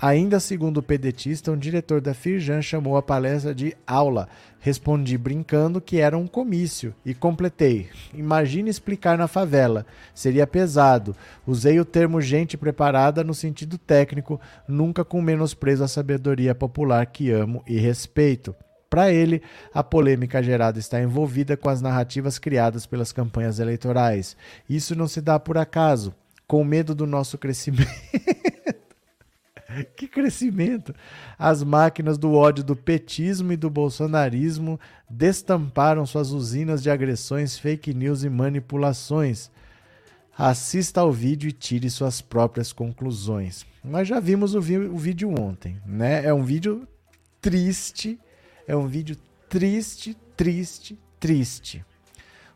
Ainda segundo o pedetista, um diretor da Firjan chamou a palestra de aula. Respondi brincando que era um comício e completei. Imagine explicar na favela. Seria pesado. Usei o termo gente preparada no sentido técnico, nunca com menosprezo à sabedoria popular que amo e respeito. Para ele, a polêmica gerada está envolvida com as narrativas criadas pelas campanhas eleitorais. Isso não se dá por acaso. Com medo do nosso crescimento. que crescimento! As máquinas do ódio do petismo e do bolsonarismo destamparam suas usinas de agressões, fake news e manipulações. Assista ao vídeo e tire suas próprias conclusões. Nós já vimos o, o vídeo ontem, né? É um vídeo triste, é um vídeo triste, triste, triste.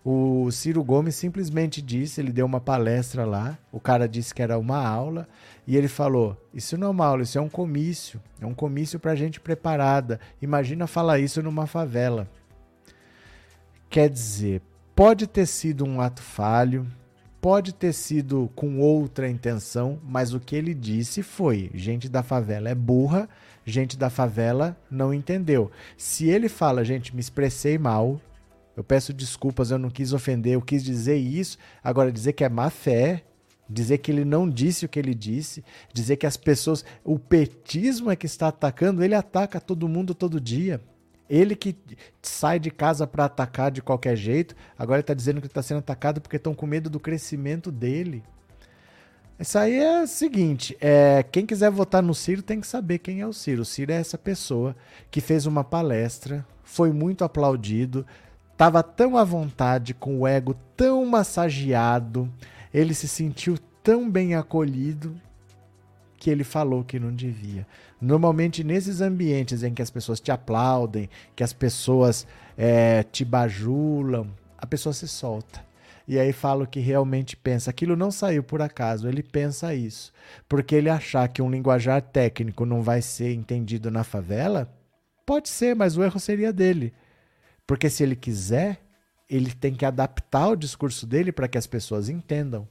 O Ciro Gomes simplesmente disse, ele deu uma palestra lá, o cara disse que era uma aula, e ele falou: Isso não é uma aula, isso é um comício. É um comício para gente preparada. Imagina falar isso numa favela. Quer dizer, pode ter sido um ato falho, pode ter sido com outra intenção, mas o que ele disse foi: gente da favela é burra, gente da favela não entendeu. Se ele fala, gente, me expressei mal, eu peço desculpas, eu não quis ofender, eu quis dizer isso. Agora, dizer que é má fé, dizer que ele não disse o que ele disse, dizer que as pessoas. O petismo é que está atacando, ele ataca todo mundo todo dia. Ele que sai de casa para atacar de qualquer jeito, agora está dizendo que está sendo atacado porque estão com medo do crescimento dele. Isso aí é o seguinte: é, quem quiser votar no Ciro tem que saber quem é o Ciro. O Ciro é essa pessoa que fez uma palestra, foi muito aplaudido, Tava tão à vontade, com o ego tão massageado, ele se sentiu tão bem acolhido que ele falou que não devia. Normalmente, nesses ambientes em que as pessoas te aplaudem, que as pessoas é, te bajulam, a pessoa se solta. E aí fala o que realmente pensa. Aquilo não saiu por acaso, ele pensa isso. Porque ele achar que um linguajar técnico não vai ser entendido na favela, pode ser, mas o erro seria dele. Porque se ele quiser, ele tem que adaptar o discurso dele para que as pessoas entendam.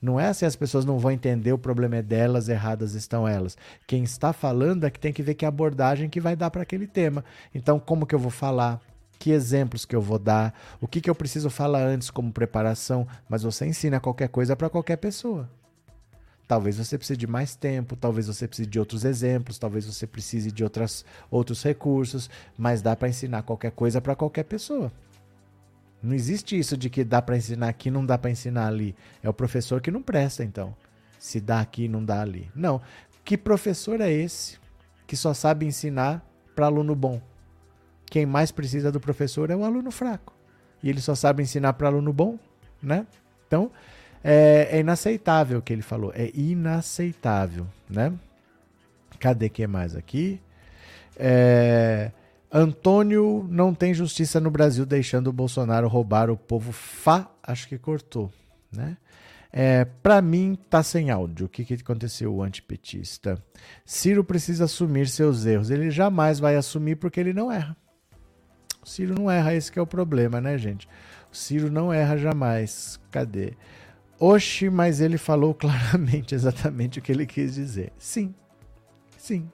Não é assim as pessoas não vão entender, o problema é delas, erradas estão elas. Quem está falando é que tem que ver que abordagem que vai dar para aquele tema. Então, como que eu vou falar? Que exemplos que eu vou dar? O que, que eu preciso falar antes como preparação? Mas você ensina qualquer coisa para qualquer pessoa. Talvez você precise de mais tempo, talvez você precise de outros exemplos, talvez você precise de outras, outros recursos, mas dá para ensinar qualquer coisa para qualquer pessoa. Não existe isso de que dá para ensinar aqui, não dá para ensinar ali. É o professor que não presta, então. Se dá aqui, não dá ali. Não. Que professor é esse que só sabe ensinar para aluno bom? Quem mais precisa do professor é o aluno fraco. E ele só sabe ensinar para aluno bom, né? Então, é, é, inaceitável o que ele falou. É inaceitável, né? Cadê que mais aqui? É, Antônio não tem justiça no Brasil, deixando o Bolsonaro roubar o povo. Fá, acho que cortou, né? É, para mim, tá sem áudio. O que, que aconteceu, o antipetista? Ciro precisa assumir seus erros. Ele jamais vai assumir porque ele não erra. O Ciro não erra, esse é o problema, né, gente? O Ciro não erra jamais. Cadê? Oxi, mas ele falou claramente exatamente o que ele quis dizer. Sim, sim.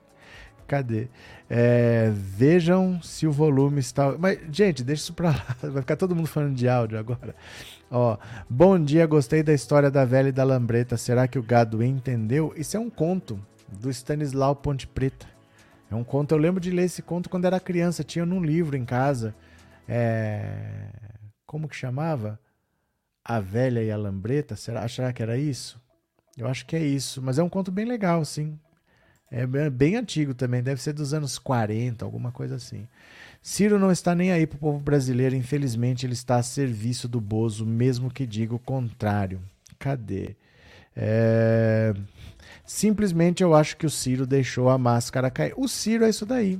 Cadê? É, vejam se o volume está. Mas, gente, deixa isso pra lá. Vai ficar todo mundo falando de áudio agora. Ó, bom dia, gostei da história da velha e da lambreta. Será que o gado entendeu? Isso é um conto do Stanislau Ponte Preta. É um conto. Eu lembro de ler esse conto quando era criança. Tinha num livro em casa. É... Como que chamava? A Velha e a Lambreta. Será, será que era isso? Eu acho que é isso. Mas é um conto bem legal, sim. É bem antigo também, deve ser dos anos 40, alguma coisa assim. Ciro não está nem aí para o povo brasileiro, infelizmente ele está a serviço do Bozo, mesmo que diga o contrário. Cadê? É... Simplesmente eu acho que o Ciro deixou a máscara cair. O Ciro é isso daí.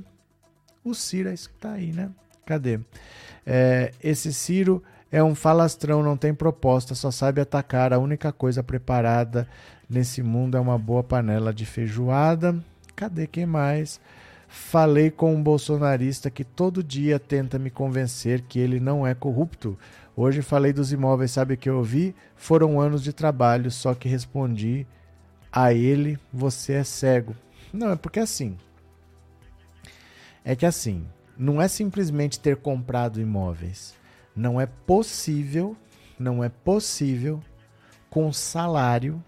O Ciro é isso que está aí, né? Cadê? É... Esse Ciro é um falastrão, não tem proposta, só sabe atacar. A única coisa preparada nesse mundo é uma boa panela de feijoada. Cadê quem mais? Falei com um bolsonarista que todo dia tenta me convencer que ele não é corrupto. Hoje falei dos imóveis, sabe o que eu ouvi? Foram anos de trabalho, só que respondi a ele: você é cego. Não, é porque assim. É que assim, não é simplesmente ter comprado imóveis. Não é possível, não é possível com salário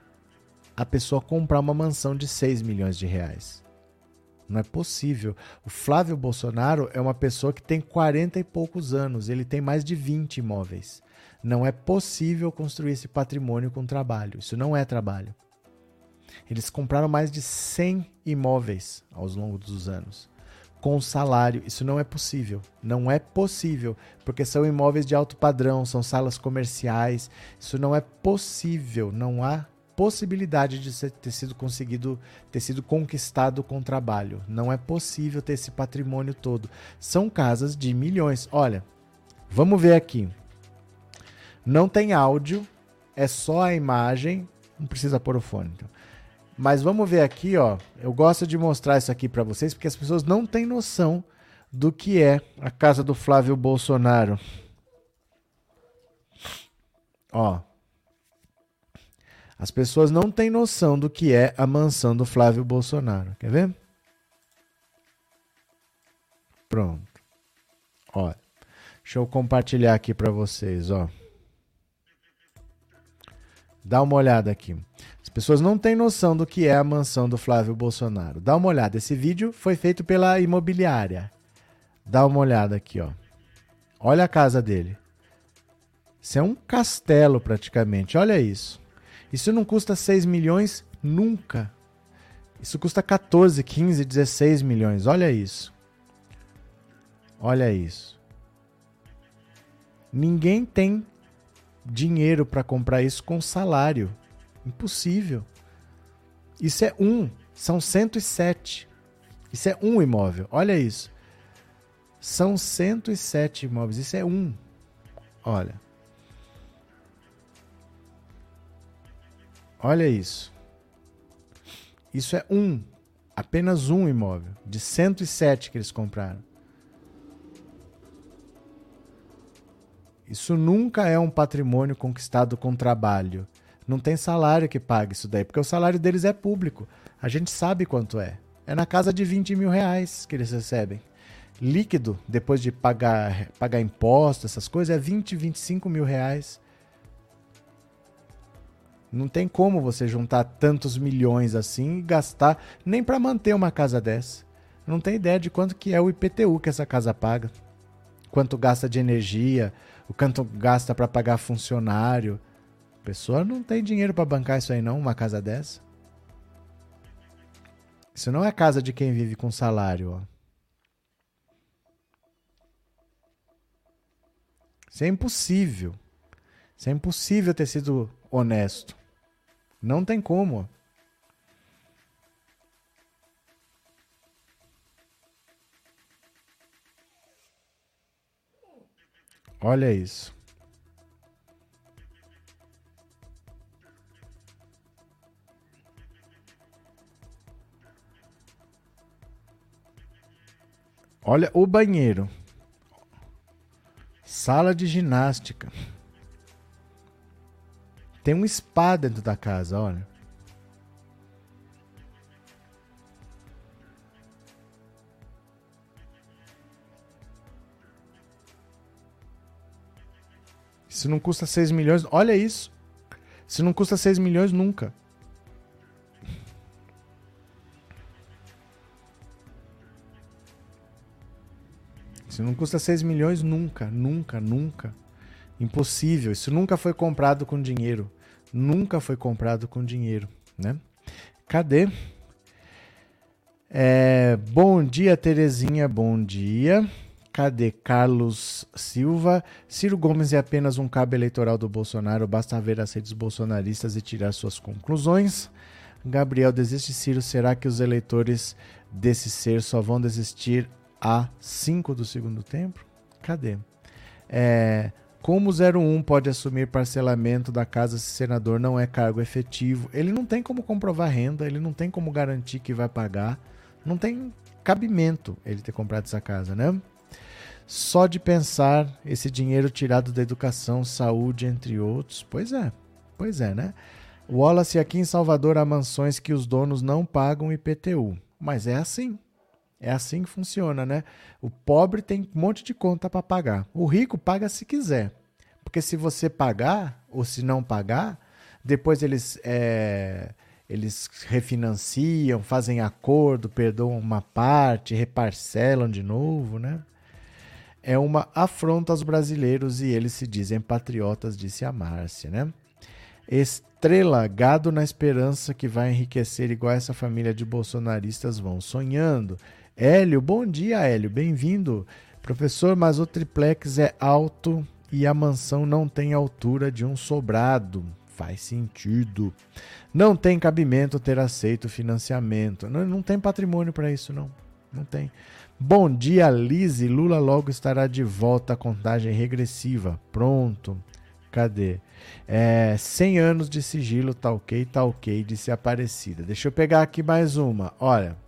a pessoa comprar uma mansão de 6 milhões de reais. Não é possível. O Flávio Bolsonaro é uma pessoa que tem 40 e poucos anos, ele tem mais de 20 imóveis. Não é possível construir esse patrimônio com trabalho. Isso não é trabalho. Eles compraram mais de 100 imóveis ao longo dos anos com salário. Isso não é possível. Não é possível, porque são imóveis de alto padrão, são salas comerciais. Isso não é possível. Não há possibilidade de ter sido conseguido, ter sido conquistado com trabalho. Não é possível ter esse patrimônio todo. São casas de milhões. Olha, vamos ver aqui. Não tem áudio, é só a imagem. Não precisa pôr o fone. Então. Mas vamos ver aqui, ó. Eu gosto de mostrar isso aqui para vocês porque as pessoas não têm noção do que é a casa do Flávio Bolsonaro. Ó, as pessoas não têm noção do que é a mansão do Flávio Bolsonaro. Quer ver? Pronto. Olha. Deixa eu compartilhar aqui para vocês, ó. Dá uma olhada aqui. As pessoas não têm noção do que é a mansão do Flávio Bolsonaro. Dá uma olhada. Esse vídeo foi feito pela imobiliária. Dá uma olhada aqui, ó. Olha a casa dele. Isso é um castelo praticamente. Olha isso. Isso não custa 6 milhões nunca. Isso custa 14, 15, 16 milhões. Olha isso. Olha isso. Ninguém tem dinheiro para comprar isso com salário. Impossível. Isso é um. São 107. Isso é um imóvel. Olha isso. São 107 imóveis. Isso é um. Olha. Olha isso. Isso é um. Apenas um imóvel. De 107 que eles compraram. Isso nunca é um patrimônio conquistado com trabalho. Não tem salário que pague isso daí, porque o salário deles é público. A gente sabe quanto é. É na casa de 20 mil reais que eles recebem. Líquido, depois de pagar, pagar impostos, essas coisas, é 20, 25 mil reais. Não tem como você juntar tantos milhões assim e gastar nem para manter uma casa dessa. Não tem ideia de quanto que é o IPTU que essa casa paga. Quanto gasta de energia, o quanto gasta para pagar funcionário. Pessoa não tem dinheiro para bancar isso aí não, uma casa dessa. Isso não é casa de quem vive com salário, ó. Isso é impossível. Isso é impossível ter sido honesto. Não tem como. Olha isso. Olha o banheiro. Sala de ginástica. Tem um spa dentro da casa, olha. Se não custa 6 milhões, olha isso. Se não custa 6 milhões, nunca. Se não custa 6 milhões, nunca, nunca, nunca. Impossível. Isso nunca foi comprado com dinheiro. Nunca foi comprado com dinheiro, né? Cadê? É, bom dia, Terezinha. Bom dia. Cadê Carlos Silva? Ciro Gomes é apenas um cabo eleitoral do Bolsonaro, basta ver as redes bolsonaristas e tirar suas conclusões. Gabriel desiste, Ciro. Será que os eleitores desse ser só vão desistir a 5 do segundo tempo? Cadê? É, como o 01 pode assumir parcelamento da casa se senador não é cargo efetivo? Ele não tem como comprovar renda, ele não tem como garantir que vai pagar. Não tem cabimento ele ter comprado essa casa, né? Só de pensar esse dinheiro tirado da educação, saúde, entre outros. Pois é, pois é, né? Wallace, aqui em Salvador há mansões que os donos não pagam IPTU. Mas é assim. É assim que funciona, né? O pobre tem um monte de conta para pagar. O rico paga se quiser. Porque se você pagar, ou se não pagar, depois eles, é, eles refinanciam, fazem acordo, perdoam uma parte, reparcelam de novo, né? é uma afronta aos brasileiros e eles se dizem patriotas, disse a Márcia, né? Estrela, gado na esperança que vai enriquecer igual essa família de bolsonaristas vão sonhando. Hélio, bom dia, Hélio, bem-vindo. Professor, mas o triplex é alto e a mansão não tem altura de um sobrado. Faz sentido. Não tem cabimento ter aceito financiamento. Não, não tem patrimônio para isso, não. Não tem. Bom dia, Lise. Lula logo estará de volta à contagem regressiva. Pronto. Cadê? É, 100 anos de sigilo, tá ok, tá ok, disse Aparecida. Deixa eu pegar aqui mais uma. Olha.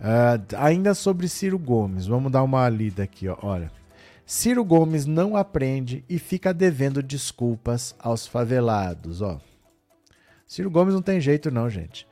Uh, ainda sobre Ciro Gomes, vamos dar uma lida aqui, ó. Olha. Ciro Gomes não aprende e fica devendo desculpas aos favelados, ó. Ciro Gomes não tem jeito não, gente.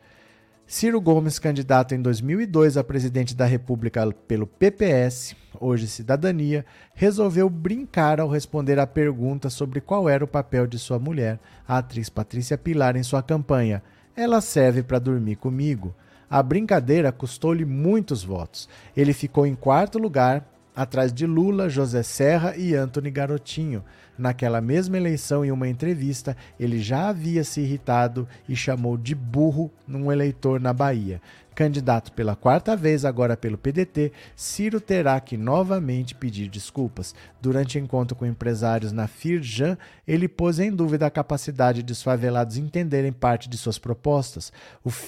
Ciro Gomes, candidato em 2002 a presidente da República pelo PPS, hoje Cidadania, resolveu brincar ao responder à pergunta sobre qual era o papel de sua mulher, a atriz Patrícia Pilar, em sua campanha. Ela serve para dormir comigo. A brincadeira custou-lhe muitos votos. Ele ficou em quarto lugar, atrás de Lula, José Serra e Antony Garotinho. Naquela mesma eleição, em uma entrevista, ele já havia se irritado e chamou de burro num eleitor na Bahia. Candidato pela quarta vez, agora pelo PDT, Ciro terá que novamente pedir desculpas. Durante encontro com empresários na Firjan, ele pôs em dúvida a capacidade dos favelados entenderem parte de suas propostas.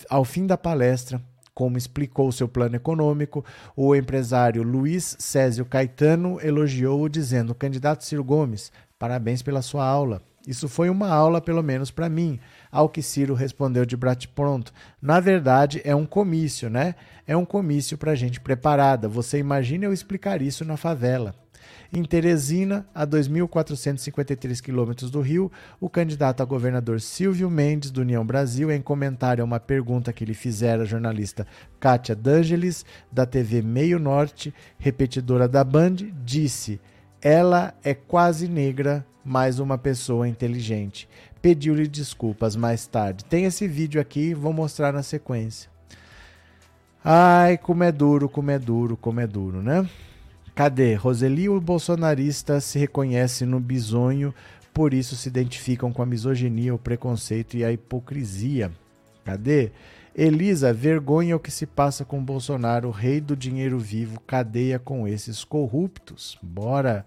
Ao fim da palestra, como explicou seu plano econômico, o empresário Luiz Césio Caetano elogiou-o, dizendo: Candidato Ciro Gomes, parabéns pela sua aula. Isso foi uma aula, pelo menos para mim. Ao que Ciro respondeu de bate-pronto: Na verdade, é um comício, né? É um comício para gente preparada. Você imagina eu explicar isso na favela. Em Teresina, a 2.453 quilômetros do Rio, o candidato a governador Silvio Mendes, do União Brasil, em comentário a uma pergunta que lhe fizera a jornalista Kátia D'Angelis, da TV Meio Norte, repetidora da Band, disse: Ela é quase negra, mais uma pessoa inteligente. Pediu-lhe desculpas mais tarde. Tem esse vídeo aqui, vou mostrar na sequência. Ai, como é duro, como é duro, como é duro, né? Cadê? Roseli, o bolsonarista se reconhece no bisonho, por isso se identificam com a misoginia, o preconceito e a hipocrisia. Cadê? Elisa, vergonha o que se passa com Bolsonaro, rei do dinheiro vivo, cadeia com esses corruptos. Bora!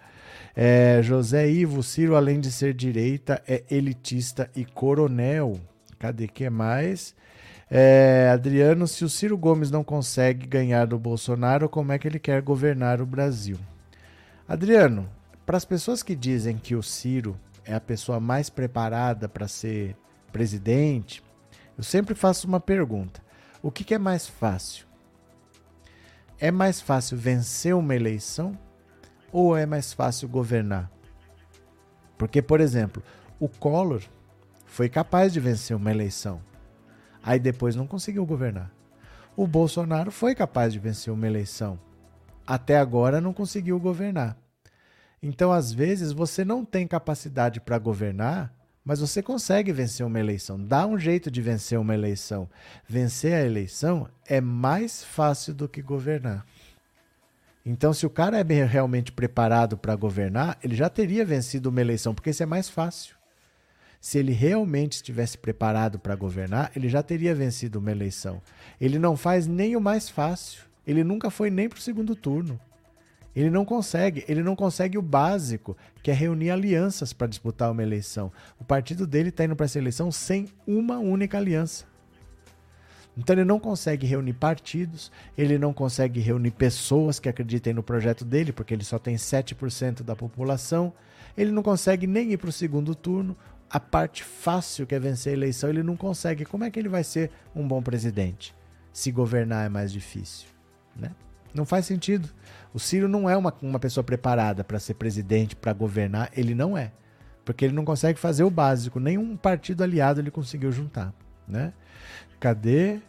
É, José Ivo Ciro, além de ser direita, é elitista e coronel. Cadê que mais? É, Adriano, se o Ciro Gomes não consegue ganhar do Bolsonaro, como é que ele quer governar o Brasil? Adriano, para as pessoas que dizem que o Ciro é a pessoa mais preparada para ser presidente, eu sempre faço uma pergunta: o que, que é mais fácil? É mais fácil vencer uma eleição ou é mais fácil governar? Porque, por exemplo, o Collor foi capaz de vencer uma eleição, aí depois não conseguiu governar. O Bolsonaro foi capaz de vencer uma eleição, até agora não conseguiu governar. Então, às vezes, você não tem capacidade para governar, mas você consegue vencer uma eleição. Dá um jeito de vencer uma eleição. Vencer a eleição é mais fácil do que governar. Então, se o cara é realmente preparado para governar, ele já teria vencido uma eleição, porque isso é mais fácil. Se ele realmente estivesse preparado para governar, ele já teria vencido uma eleição. Ele não faz nem o mais fácil. Ele nunca foi nem para o segundo turno. Ele não consegue, ele não consegue o básico, que é reunir alianças para disputar uma eleição. O partido dele está indo para essa eleição sem uma única aliança. Então ele não consegue reunir partidos, ele não consegue reunir pessoas que acreditem no projeto dele, porque ele só tem 7% da população. Ele não consegue nem ir para o segundo turno. A parte fácil que é vencer a eleição, ele não consegue. Como é que ele vai ser um bom presidente? Se governar é mais difícil. Né? Não faz sentido. O Ciro não é uma, uma pessoa preparada para ser presidente, para governar. Ele não é. Porque ele não consegue fazer o básico. Nenhum partido aliado ele conseguiu juntar. Né? Cadê?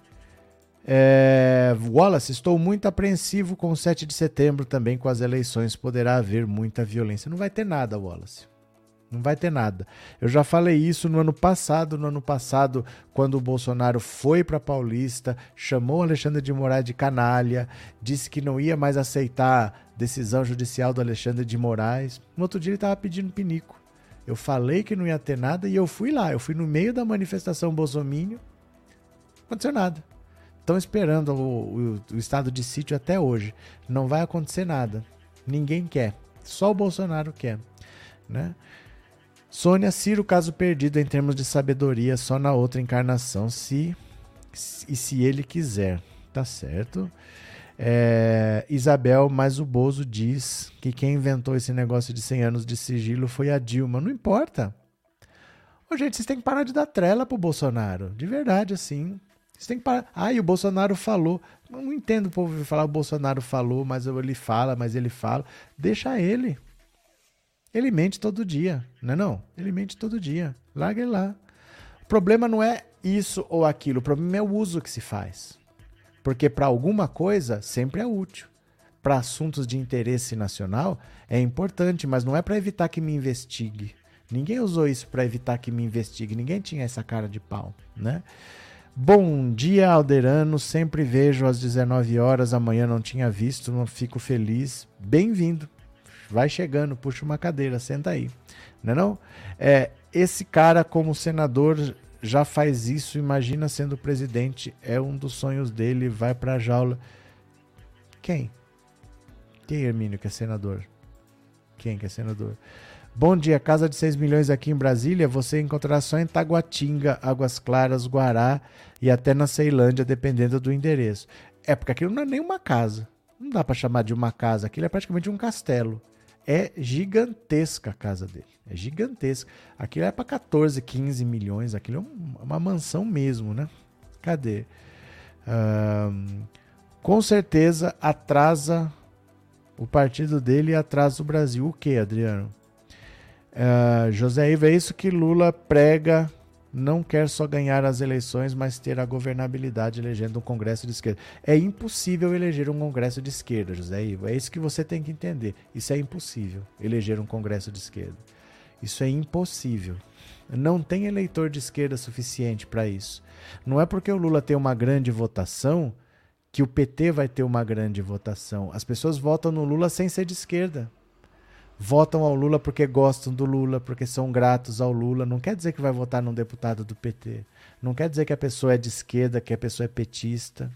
É, Wallace, estou muito apreensivo com o 7 de setembro também com as eleições. Poderá haver muita violência. Não vai ter nada, Wallace. Não vai ter nada. Eu já falei isso no ano passado. No ano passado, quando o Bolsonaro foi para Paulista, chamou Alexandre de Moraes de canalha, disse que não ia mais aceitar decisão judicial do Alexandre de Moraes. No outro dia ele estava pedindo pinico. Eu falei que não ia ter nada e eu fui lá. Eu fui no meio da manifestação Bolsonaro aconteceu nada. Estão esperando o, o, o, estado de sítio até hoje. Não vai acontecer nada. Ninguém quer. Só o Bolsonaro quer. Né? Sônia Ciro, caso perdido em termos de sabedoria, só na outra encarnação, se e se ele quiser. Tá certo. É, Isabel, mas o Bozo diz que quem inventou esse negócio de 100 anos de sigilo foi a Dilma. Não importa. Ô, gente, vocês têm que parar de dar trela pro Bolsonaro. De verdade, assim. Você tem que parar. Ah, e o Bolsonaro falou. Não entendo o povo falar o Bolsonaro falou, mas ele fala, mas ele fala. Deixa ele. Ele mente todo dia, não é não? Ele mente todo dia. Larga ele lá. O problema não é isso ou aquilo, o problema é o uso que se faz. Porque para alguma coisa sempre é útil. Para assuntos de interesse nacional é importante, mas não é para evitar que me investigue. Ninguém usou isso para evitar que me investigue. Ninguém tinha essa cara de pau, né? Bom dia, Alderano. Sempre vejo às 19 horas. Amanhã não tinha visto, não fico feliz. Bem-vindo. Vai chegando, puxa uma cadeira, senta aí. Não é não? É, esse cara, como senador, já faz isso, imagina sendo presidente, é um dos sonhos dele, vai pra jaula. Quem? Quem, Hermínio, que é senador? Quem que é senador? Bom dia, casa de 6 milhões aqui em Brasília, você encontrará só em Taguatinga, Águas Claras, Guará e até na Ceilândia, dependendo do endereço. É porque aquilo não é nem uma casa. Não dá para chamar de uma casa, aquilo é praticamente um castelo. É gigantesca a casa dele. É gigantesca. Aquilo é para 14, 15 milhões. Aquilo é uma mansão mesmo, né? Cadê? Um, com certeza atrasa o partido dele e atrasa o Brasil. O que, Adriano? Uh, José Ivo, é isso que Lula prega não quer só ganhar as eleições, mas ter a governabilidade elegendo um Congresso de esquerda. É impossível eleger um Congresso de esquerda, José Ivo. É isso que você tem que entender. Isso é impossível, eleger um Congresso de esquerda. Isso é impossível. Não tem eleitor de esquerda suficiente para isso. Não é porque o Lula tem uma grande votação que o PT vai ter uma grande votação. As pessoas votam no Lula sem ser de esquerda votam ao Lula porque gostam do Lula, porque são gratos ao Lula. Não quer dizer que vai votar num deputado do PT. Não quer dizer que a pessoa é de esquerda, que a pessoa é petista.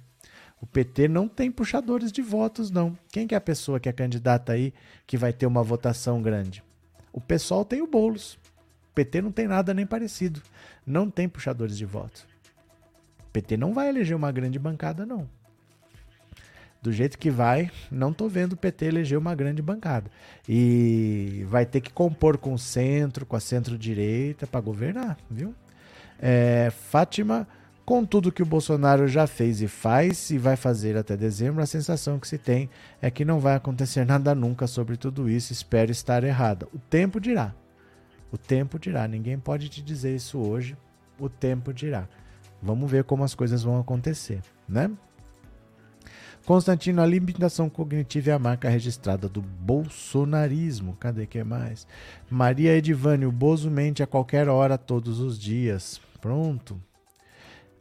O PT não tem puxadores de votos, não. Quem que é a pessoa que é candidata aí que vai ter uma votação grande? O pessoal tem o Boulos. O PT não tem nada nem parecido. Não tem puxadores de votos. O PT não vai eleger uma grande bancada, não do jeito que vai, não tô vendo o PT eleger uma grande bancada. E vai ter que compor com o centro, com a centro-direita para governar, viu? É, Fátima, com tudo que o Bolsonaro já fez e faz e vai fazer até dezembro, a sensação que se tem é que não vai acontecer nada nunca sobre tudo isso. Espero estar errada. O tempo dirá. O tempo dirá. Ninguém pode te dizer isso hoje. O tempo dirá. Vamos ver como as coisas vão acontecer, né? Constantino, a limitação cognitiva é a marca registrada do bolsonarismo. Cadê que mais? Maria Edivane, o Bozo mente a qualquer hora, todos os dias. Pronto.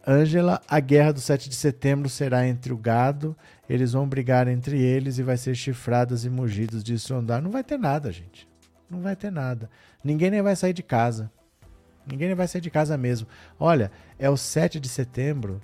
Ângela, a guerra do 7 de setembro será entre o gado, eles vão brigar entre eles e vai ser chifradas e mugidos de sondar. Não vai ter nada, gente. Não vai ter nada. Ninguém nem vai sair de casa. Ninguém nem vai sair de casa mesmo. Olha, é o 7 de setembro,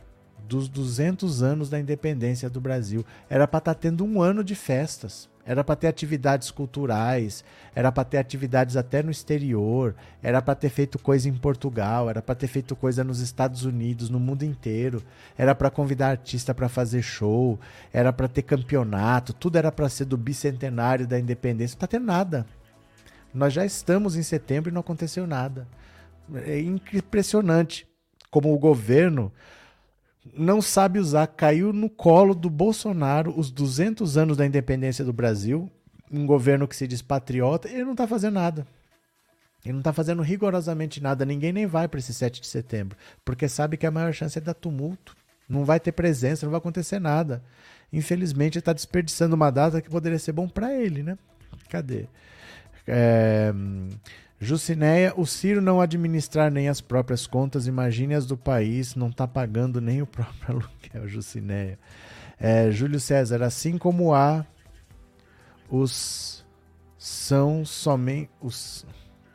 dos 200 anos da independência do Brasil. Era para estar tá tendo um ano de festas. Era para ter atividades culturais, era para ter atividades até no exterior, era para ter feito coisa em Portugal, era para ter feito coisa nos Estados Unidos, no mundo inteiro, era para convidar artista para fazer show, era para ter campeonato, tudo era para ser do bicentenário da independência. Está tendo nada. Nós já estamos em setembro e não aconteceu nada. É impressionante como o governo não sabe usar, caiu no colo do Bolsonaro os 200 anos da independência do Brasil, um governo que se diz patriota, ele não está fazendo nada. Ele não está fazendo rigorosamente nada. Ninguém nem vai para esse 7 de setembro, porque sabe que a maior chance é dar tumulto. Não vai ter presença, não vai acontecer nada. Infelizmente, está desperdiçando uma data que poderia ser bom para ele, né? Cadê? É... Jucinéia, o Ciro não administrar nem as próprias contas, imagine as do país, não está pagando nem o próprio aluguel, Jucinéia. É, Júlio César, assim como há os são somente os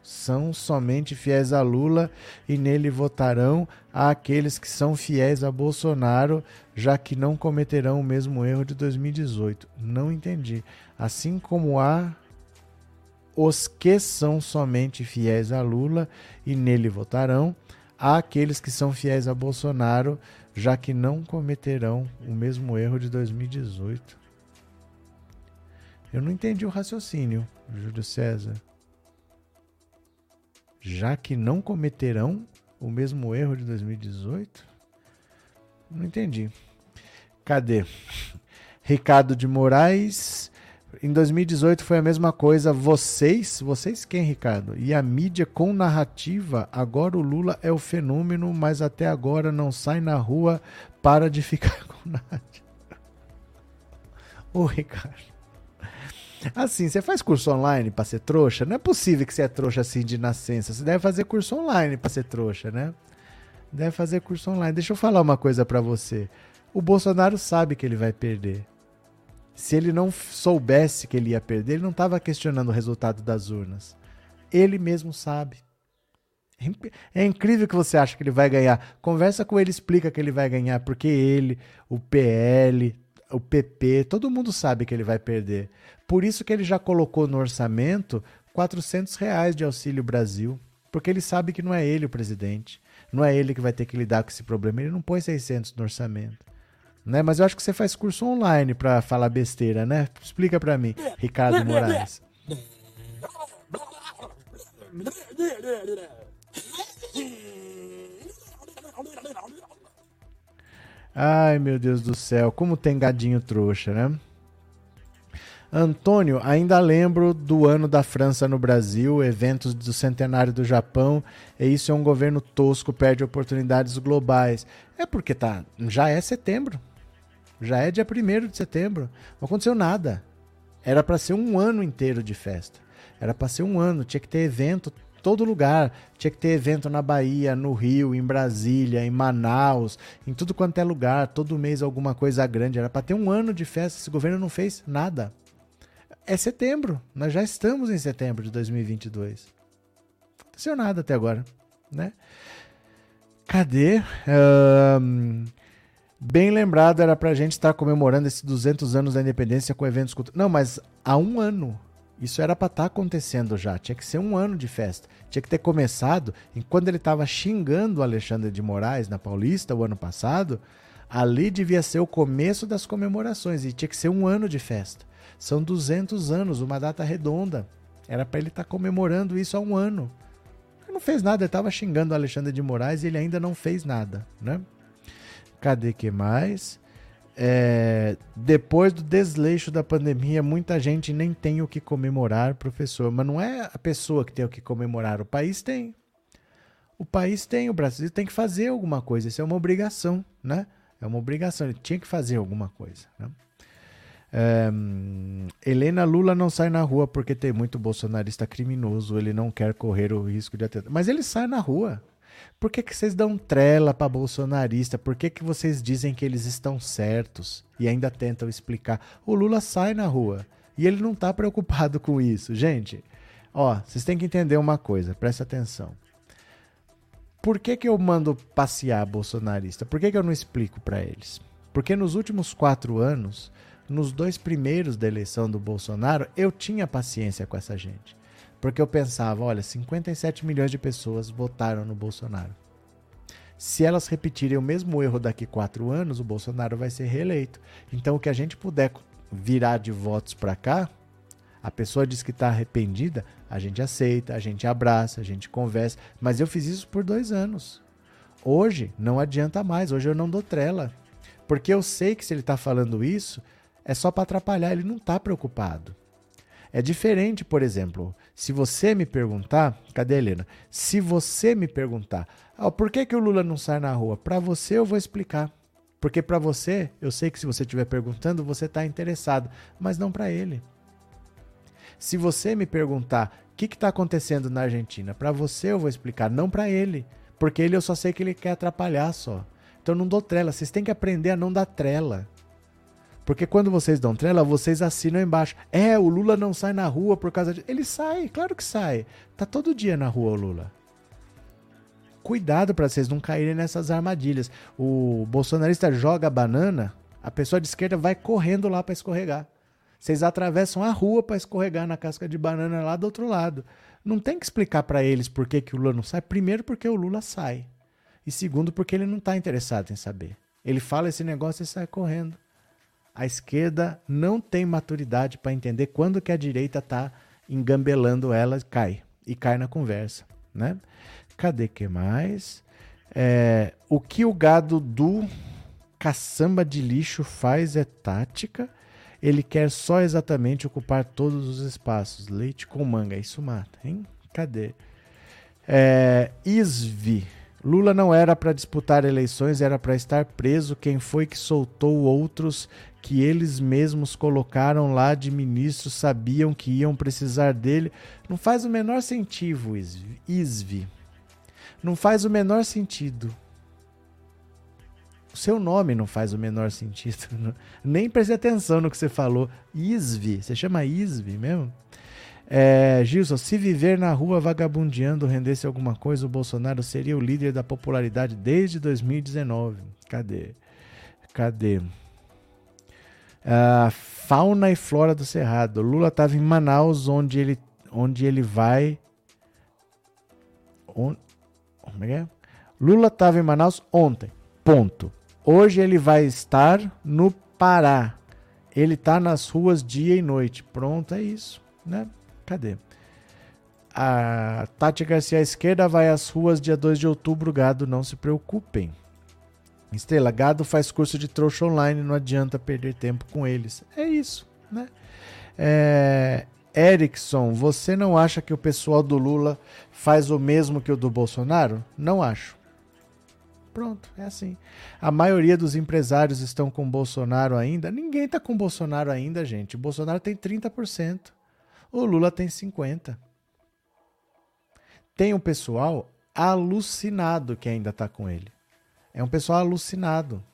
são somente fiéis a Lula e nele votarão há aqueles que são fiéis a Bolsonaro, já que não cometerão o mesmo erro de 2018. Não entendi. Assim como há os que são somente fiéis a Lula e nele votarão, há aqueles que são fiéis a Bolsonaro, já que não cometerão o mesmo erro de 2018. Eu não entendi o raciocínio, Júlio César. Já que não cometerão o mesmo erro de 2018? Não entendi. Cadê? Ricardo de Moraes em 2018 foi a mesma coisa. Vocês, vocês quem, Ricardo? E a mídia com narrativa. Agora o Lula é o fenômeno, mas até agora não sai na rua. Para de ficar com nada. Ô, Ricardo. Assim, você faz curso online para ser trouxa? Não é possível que você é trouxa assim de nascença. Você deve fazer curso online para ser trouxa, né? Deve fazer curso online. Deixa eu falar uma coisa para você. O Bolsonaro sabe que ele vai perder se ele não soubesse que ele ia perder, ele não estava questionando o resultado das urnas. Ele mesmo sabe. É incrível que você acha que ele vai ganhar. Conversa com ele, explica que ele vai ganhar, porque ele, o PL, o PP, todo mundo sabe que ele vai perder. Por isso que ele já colocou no orçamento 400 reais de Auxílio Brasil, porque ele sabe que não é ele o presidente, não é ele que vai ter que lidar com esse problema. Ele não põe 600 no orçamento. Né? Mas eu acho que você faz curso online para falar besteira, né? Explica para mim, Ricardo Moraes. Ai, meu Deus do céu, como tem gadinho trouxa, né? Antônio, ainda lembro do ano da França no Brasil, eventos do centenário do Japão, e isso é um governo tosco, perde oportunidades globais. É porque tá, já é setembro. Já é dia 1 de setembro. Não aconteceu nada. Era para ser um ano inteiro de festa. Era para ser um ano, tinha que ter evento todo lugar. Tinha que ter evento na Bahia, no Rio, em Brasília, em Manaus, em tudo quanto é lugar, todo mês alguma coisa grande. Era para ter um ano de festa, esse governo não fez nada. É setembro, nós já estamos em setembro de 2022. Não aconteceu nada até agora, né? Cadê? Bem lembrado, era pra gente estar comemorando esses 200 anos da independência com eventos culturais. Não, mas há um ano. Isso era para estar tá acontecendo já. Tinha que ser um ano de festa. Tinha que ter começado. Enquanto ele estava xingando o Alexandre de Moraes na Paulista o ano passado, ali devia ser o começo das comemorações e tinha que ser um ano de festa. São 200 anos, uma data redonda. Era para ele estar tá comemorando isso há um ano. Ele não fez nada, ele estava xingando o Alexandre de Moraes e ele ainda não fez nada, né? Cadê que mais? É, depois do desleixo da pandemia, muita gente nem tem o que comemorar, professor. Mas não é a pessoa que tem o que comemorar, o país tem. O país tem, o Brasil tem que fazer alguma coisa. Isso é uma obrigação, né? É uma obrigação, ele tinha que fazer alguma coisa. Né? É, Helena Lula não sai na rua porque tem muito bolsonarista criminoso, ele não quer correr o risco de atentado. Mas ele sai na rua. Por que, que vocês dão trela para bolsonarista? Por que, que vocês dizem que eles estão certos e ainda tentam explicar? O Lula sai na rua e ele não está preocupado com isso. Gente, ó, vocês têm que entender uma coisa, presta atenção. Por que, que eu mando passear bolsonarista? Por que, que eu não explico para eles? Porque nos últimos quatro anos, nos dois primeiros da eleição do Bolsonaro, eu tinha paciência com essa gente. Porque eu pensava, olha, 57 milhões de pessoas votaram no Bolsonaro. Se elas repetirem o mesmo erro daqui quatro anos, o Bolsonaro vai ser reeleito. Então, o que a gente puder virar de votos para cá, a pessoa diz que está arrependida, a gente aceita, a gente abraça, a gente conversa. Mas eu fiz isso por dois anos. Hoje não adianta mais, hoje eu não dou trela. Porque eu sei que se ele está falando isso, é só para atrapalhar, ele não está preocupado. É diferente, por exemplo, se você me perguntar, cadê a Helena? Se você me perguntar, ah, por que, que o Lula não sai na rua? Para você eu vou explicar. Porque para você, eu sei que se você estiver perguntando, você está interessado, mas não para ele. Se você me perguntar o que está acontecendo na Argentina, para você eu vou explicar, não para ele. Porque ele eu só sei que ele quer atrapalhar só. Então não dou trela. Vocês têm que aprender a não dar trela. Porque quando vocês dão trela, vocês assinam embaixo. É, o Lula não sai na rua por causa de. Ele sai, claro que sai. Tá todo dia na rua o Lula. Cuidado para vocês não caírem nessas armadilhas. O bolsonarista joga banana, a pessoa de esquerda vai correndo lá para escorregar. Vocês atravessam a rua para escorregar na casca de banana lá do outro lado. Não tem que explicar para eles por que, que o Lula não sai. Primeiro, porque o Lula sai. E segundo, porque ele não está interessado em saber. Ele fala esse negócio e sai correndo a esquerda não tem maturidade para entender quando que a direita está engambelando ela, cai e cai na conversa, né? Cadê que mais? É, o que o gado do caçamba de lixo faz é tática. Ele quer só exatamente ocupar todos os espaços. Leite com manga, isso mata, hein? Cadê? É, Isvi. Lula não era para disputar eleições, era para estar preso. Quem foi que soltou outros que eles mesmos colocaram lá de ministro, sabiam que iam precisar dele. Não faz o menor sentido, Isvi. Não faz o menor sentido. O seu nome não faz o menor sentido. Nem preste atenção no que você falou. Isvi. Você chama Isvi mesmo? É, Gilson, se viver na rua vagabundeando rendesse alguma coisa, o Bolsonaro seria o líder da popularidade desde 2019. Cadê? Cadê? Ah, fauna e flora do Cerrado. Lula estava em Manaus, onde ele, onde ele vai. Como é é? Lula estava em Manaus ontem. Ponto. Hoje ele vai estar no Pará. Ele está nas ruas dia e noite. Pronto, é isso, né? Cadê? A Tati Garcia à esquerda vai às ruas dia 2 de outubro, gado, não se preocupem. Estrela, gado faz curso de trouxa online, não adianta perder tempo com eles. É isso, né? É, Erickson, você não acha que o pessoal do Lula faz o mesmo que o do Bolsonaro? Não acho. Pronto, é assim. A maioria dos empresários estão com Bolsonaro ainda. Ninguém está com Bolsonaro ainda, gente. O Bolsonaro tem 30%. O Lula tem 50%. Tem um pessoal alucinado que ainda está com ele. É um pessoal alucinado.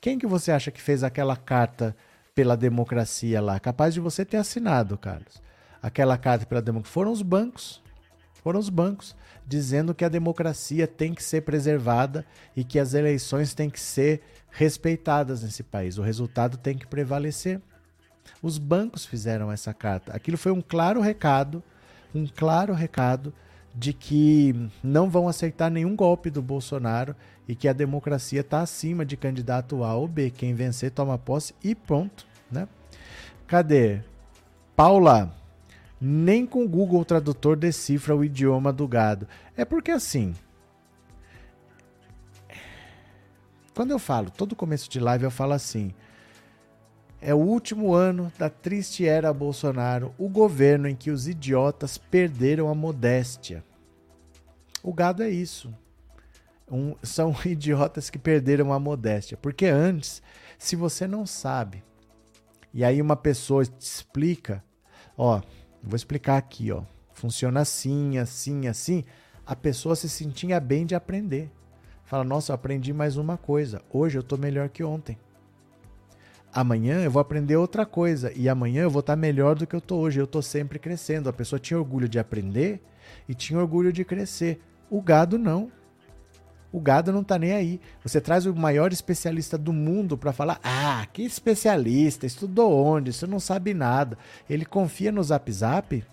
Quem que você acha que fez aquela carta pela democracia lá? Capaz de você ter assinado, Carlos. Aquela carta pela democracia. Foram os bancos. Foram os bancos dizendo que a democracia tem que ser preservada e que as eleições têm que ser respeitadas nesse país. O resultado tem que prevalecer. Os bancos fizeram essa carta. Aquilo foi um claro recado, um claro recado de que não vão aceitar nenhum golpe do Bolsonaro e que a democracia está acima de candidato A ou B. Quem vencer toma posse e pronto, né? Cadê? Paula, nem com o Google Tradutor decifra o idioma do gado. É porque assim, quando eu falo, todo começo de live eu falo assim, é o último ano da triste era Bolsonaro, o governo em que os idiotas perderam a modéstia. O gado é isso. Um, são idiotas que perderam a modéstia. Porque antes, se você não sabe, e aí uma pessoa te explica, ó, vou explicar aqui, ó, funciona assim, assim, assim, a pessoa se sentia bem de aprender. Fala, nossa, eu aprendi mais uma coisa. Hoje eu tô melhor que ontem amanhã eu vou aprender outra coisa e amanhã eu vou estar melhor do que eu estou hoje. Eu estou sempre crescendo. A pessoa tinha orgulho de aprender e tinha orgulho de crescer. O gado não. O gado não está nem aí. Você traz o maior especialista do mundo para falar: "Ah, que especialista, estudou onde? Você não sabe nada". Ele confia no Zap Zap,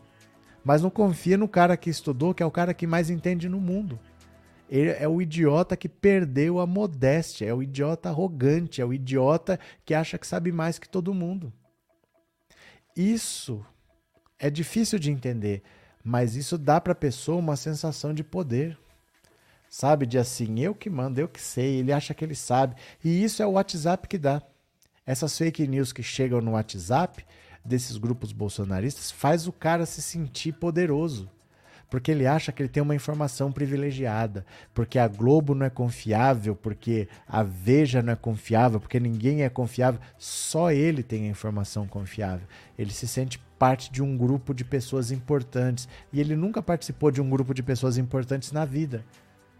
mas não confia no cara que estudou, que é o cara que mais entende no mundo. Ele é o idiota que perdeu a modéstia, é o idiota arrogante, é o idiota que acha que sabe mais que todo mundo. Isso é difícil de entender, mas isso dá para a pessoa uma sensação de poder. Sabe, de assim, eu que mando, eu que sei, ele acha que ele sabe. E isso é o WhatsApp que dá. Essas fake news que chegam no WhatsApp desses grupos bolsonaristas faz o cara se sentir poderoso porque ele acha que ele tem uma informação privilegiada, porque a Globo não é confiável, porque a Veja não é confiável, porque ninguém é confiável, só ele tem a informação confiável. Ele se sente parte de um grupo de pessoas importantes e ele nunca participou de um grupo de pessoas importantes na vida.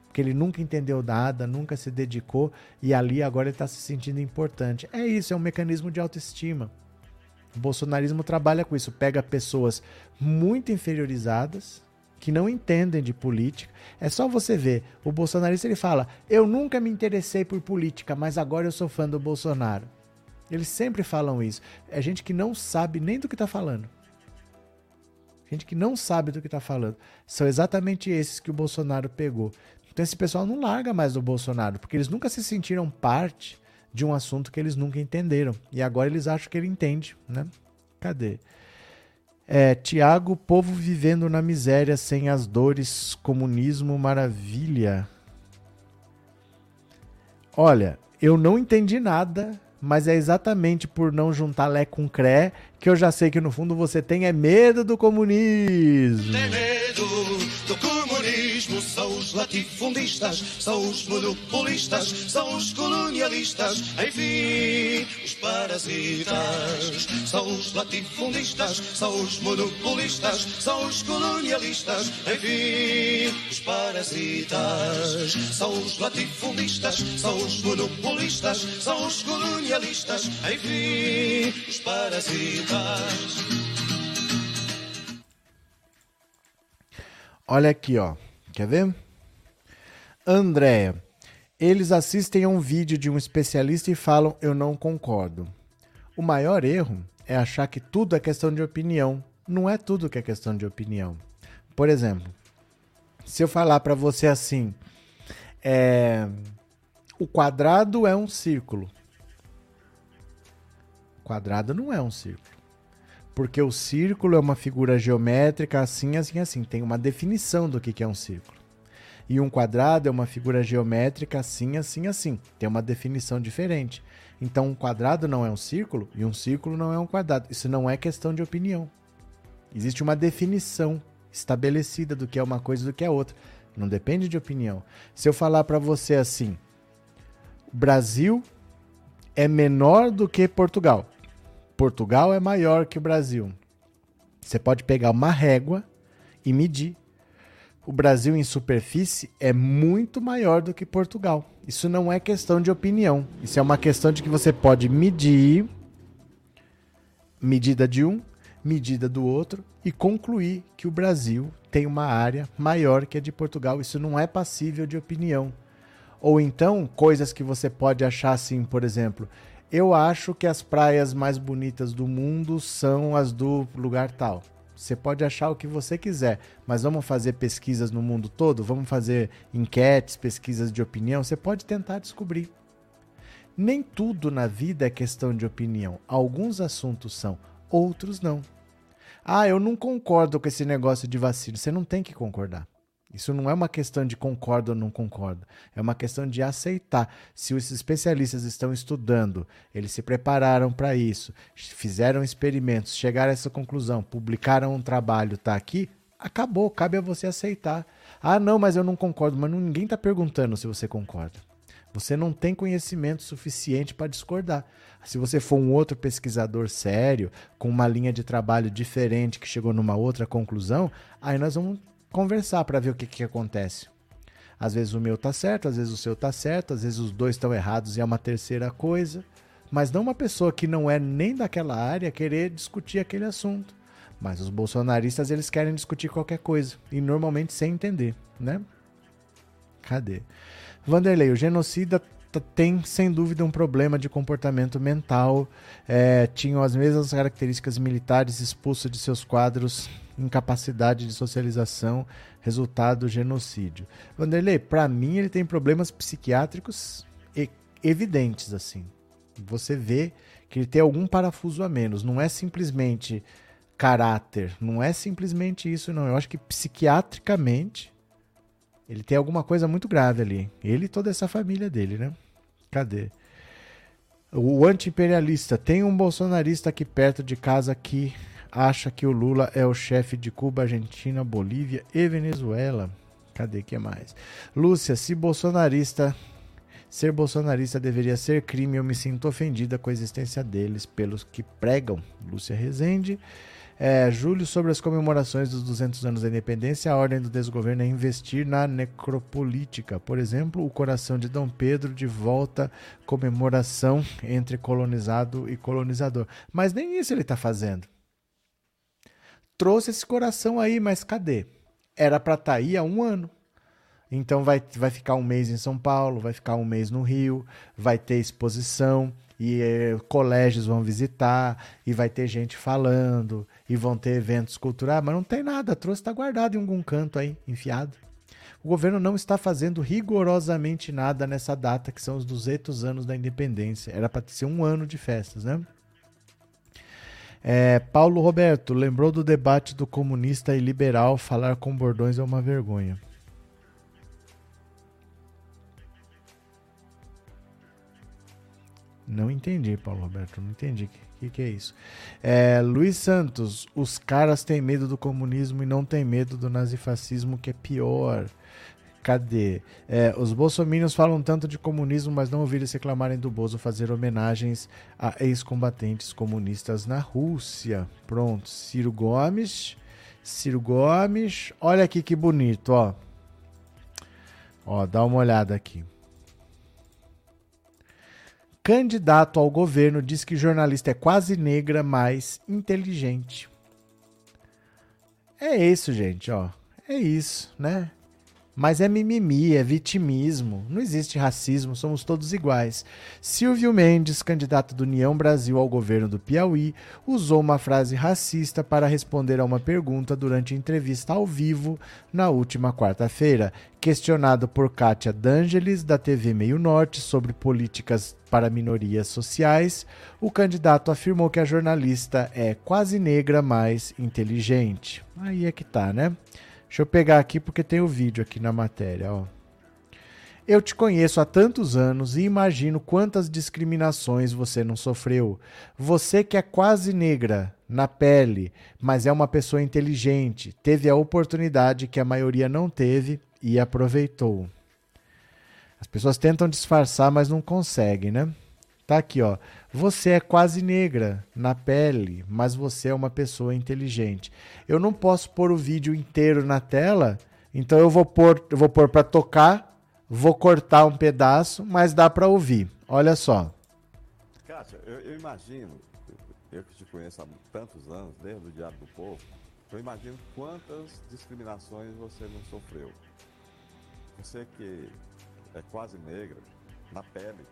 Porque ele nunca entendeu nada, nunca se dedicou e ali agora ele está se sentindo importante. É isso, é um mecanismo de autoestima. O bolsonarismo trabalha com isso, pega pessoas muito inferiorizadas, que não entendem de política. É só você ver, o bolsonarista ele fala: "Eu nunca me interessei por política, mas agora eu sou fã do Bolsonaro". Eles sempre falam isso. É gente que não sabe nem do que está falando. Gente que não sabe do que está falando. São exatamente esses que o Bolsonaro pegou. Então esse pessoal não larga mais do Bolsonaro, porque eles nunca se sentiram parte de um assunto que eles nunca entenderam. E agora eles acham que ele entende, né? Cadê? É, Tiago, povo vivendo na miséria sem as dores, comunismo, maravilha. Olha, eu não entendi nada, mas é exatamente por não juntar Lé com Cré que eu já sei que no fundo você tem é medo do comunismo. Tem medo do comunismo, são os latifundistas, são os monopolistas, são os colonialistas, enfim, os parasitas. São os latifundistas, são os monopolistas, são os colonialistas, enfim, os parasitas. São os latifundistas, são os monopolistas, são os colonialistas, enfim, os parasitas. Olha aqui, ó. Quer ver? Andréia. Eles assistem a um vídeo de um especialista e falam: Eu não concordo. O maior erro é achar que tudo é questão de opinião. Não é tudo que é questão de opinião. Por exemplo, se eu falar para você assim, é, o quadrado é um círculo. Quadrado não é um círculo. Porque o círculo é uma figura geométrica assim, assim, assim. Tem uma definição do que é um círculo. E um quadrado é uma figura geométrica assim, assim, assim. Tem uma definição diferente. Então, um quadrado não é um círculo e um círculo não é um quadrado. Isso não é questão de opinião. Existe uma definição estabelecida do que é uma coisa e do que é outra. Não depende de opinião. Se eu falar para você assim, Brasil é menor do que Portugal. Portugal é maior que o Brasil. Você pode pegar uma régua e medir o Brasil em superfície é muito maior do que Portugal. Isso não é questão de opinião. Isso é uma questão de que você pode medir medida de um, medida do outro e concluir que o Brasil tem uma área maior que a de Portugal. Isso não é passível de opinião. Ou então, coisas que você pode achar assim, por exemplo, eu acho que as praias mais bonitas do mundo são as do lugar tal. Você pode achar o que você quiser, mas vamos fazer pesquisas no mundo todo? Vamos fazer enquetes, pesquisas de opinião? Você pode tentar descobrir. Nem tudo na vida é questão de opinião. Alguns assuntos são, outros não. Ah, eu não concordo com esse negócio de vacina. Você não tem que concordar. Isso não é uma questão de concordo ou não concordo, é uma questão de aceitar. Se os especialistas estão estudando, eles se prepararam para isso, fizeram experimentos, chegaram a essa conclusão, publicaram um trabalho, está aqui, acabou, cabe a você aceitar. Ah, não, mas eu não concordo, mas ninguém está perguntando se você concorda. Você não tem conhecimento suficiente para discordar. Se você for um outro pesquisador sério, com uma linha de trabalho diferente, que chegou numa outra conclusão, aí nós vamos conversar para ver o que, que acontece. Às vezes o meu tá certo, às vezes o seu tá certo, às vezes os dois estão errados e é uma terceira coisa. Mas não uma pessoa que não é nem daquela área querer discutir aquele assunto. Mas os bolsonaristas eles querem discutir qualquer coisa e normalmente sem entender, né? Cadê? Vanderlei, o genocida tem sem dúvida um problema de comportamento mental. É, tinham as mesmas características militares expulso de seus quadros incapacidade de socialização, resultado do genocídio. Vanderlei, para mim ele tem problemas psiquiátricos evidentes assim. Você vê que ele tem algum parafuso a menos, não é simplesmente caráter, não é simplesmente isso não. Eu acho que psiquiatricamente ele tem alguma coisa muito grave ali. Ele e toda essa família dele, né? Cadê? O anti-imperialista. Tem um bolsonarista aqui perto de casa que acha que o Lula é o chefe de Cuba, Argentina, Bolívia e Venezuela. Cadê que mais? Lúcia, se bolsonarista ser bolsonarista deveria ser crime, eu me sinto ofendida com a existência deles pelos que pregam. Lúcia Rezende. É, Júlio, sobre as comemorações dos 200 anos da independência, a ordem do desgoverno é investir na necropolítica. Por exemplo, o coração de Dom Pedro de volta, comemoração entre colonizado e colonizador. Mas nem isso ele está fazendo trouxe esse coração aí, mas cadê? Era para estar tá aí há um ano. Então vai, vai ficar um mês em São Paulo, vai ficar um mês no Rio, vai ter exposição e eh, colégios vão visitar e vai ter gente falando e vão ter eventos culturais, mas não tem nada, trouxe está guardado em algum canto aí, enfiado. O governo não está fazendo rigorosamente nada nessa data, que são os 200 anos da independência. Era para ser um ano de festas, né? É, Paulo Roberto, lembrou do debate do comunista e liberal? Falar com bordões é uma vergonha. Não entendi, Paulo Roberto, não entendi. O que, que, é isso? É, Luiz Santos, os caras têm medo do comunismo e não têm medo do nazifascismo, que é pior. Cadê? É, os bolsominions falam tanto de comunismo, mas não ouvi eles reclamarem do Bozo fazer homenagens a ex-combatentes comunistas na Rússia. Pronto, Ciro Gomes. Ciro Gomes. Olha aqui que bonito, ó. Ó, dá uma olhada aqui. Candidato ao governo diz que jornalista é quase negra, mas inteligente. É isso, gente, ó. É isso, né? Mas é mimimi, é vitimismo. Não existe racismo, somos todos iguais. Silvio Mendes, candidato do União Brasil ao governo do Piauí, usou uma frase racista para responder a uma pergunta durante entrevista ao vivo na última quarta-feira. Questionado por Kátia D'Angeles, da TV Meio Norte, sobre políticas para minorias sociais, o candidato afirmou que a jornalista é quase negra, mas inteligente. Aí é que tá, né? Deixa eu pegar aqui porque tem o vídeo aqui na matéria, ó. Eu te conheço há tantos anos e imagino quantas discriminações você não sofreu. Você que é quase negra na pele, mas é uma pessoa inteligente, teve a oportunidade que a maioria não teve e aproveitou. As pessoas tentam disfarçar, mas não conseguem, né? Tá aqui, ó. Você é quase negra na pele, mas você é uma pessoa inteligente. Eu não posso pôr o vídeo inteiro na tela, então eu vou pôr, vou pôr para tocar, vou cortar um pedaço, mas dá para ouvir. Olha só. Kátia, eu, eu, imagino, eu que te conheço há tantos anos, desde o Diário do Povo, eu imagino quantas discriminações você não sofreu. Você que é quase negra na pele,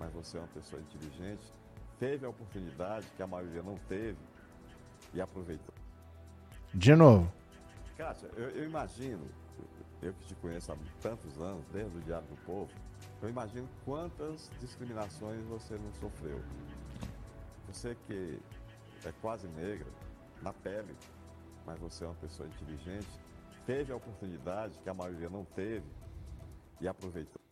mas você é uma pessoa inteligente, teve a oportunidade que a maioria não teve e aproveitou. De novo. Kátia, eu, eu imagino, eu que te conheço há tantos anos, desde o Diário do Povo, eu imagino quantas discriminações você não sofreu. Você que é quase negra, na pele, mas você é uma pessoa inteligente, teve a oportunidade que a maioria não teve e aproveitou.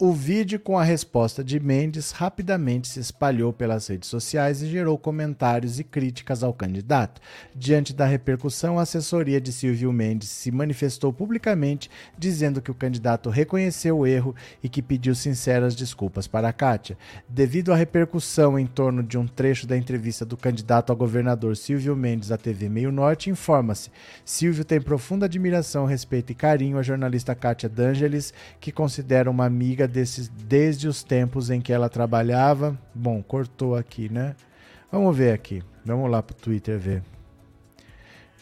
O vídeo com a resposta de Mendes rapidamente se espalhou pelas redes sociais e gerou comentários e críticas ao candidato. Diante da repercussão, a assessoria de Silvio Mendes se manifestou publicamente dizendo que o candidato reconheceu o erro e que pediu sinceras desculpas para a Kátia. Devido à repercussão em torno de um trecho da entrevista do candidato a governador Silvio Mendes à TV Meio Norte, informa-se: Silvio tem profunda admiração, respeito e carinho à jornalista Kátia D'Angeles, que considera uma amiga desses, desde os tempos em que ela trabalhava. Bom, cortou aqui, né? Vamos ver aqui. Vamos lá para o Twitter ver.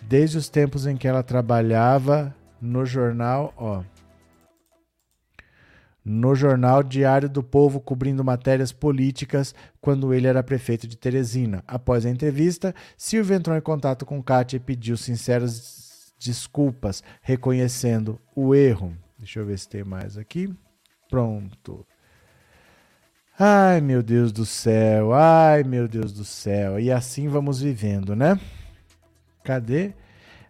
Desde os tempos em que ela trabalhava no jornal, ó. No jornal Diário do Povo, cobrindo matérias políticas, quando ele era prefeito de Teresina. Após a entrevista, Silvio entrou em contato com Kátia e pediu sinceras desculpas, reconhecendo o erro. Deixa eu ver se tem mais aqui. Pronto. Ai, meu Deus do céu. Ai, meu Deus do céu. E assim vamos vivendo, né? Cadê?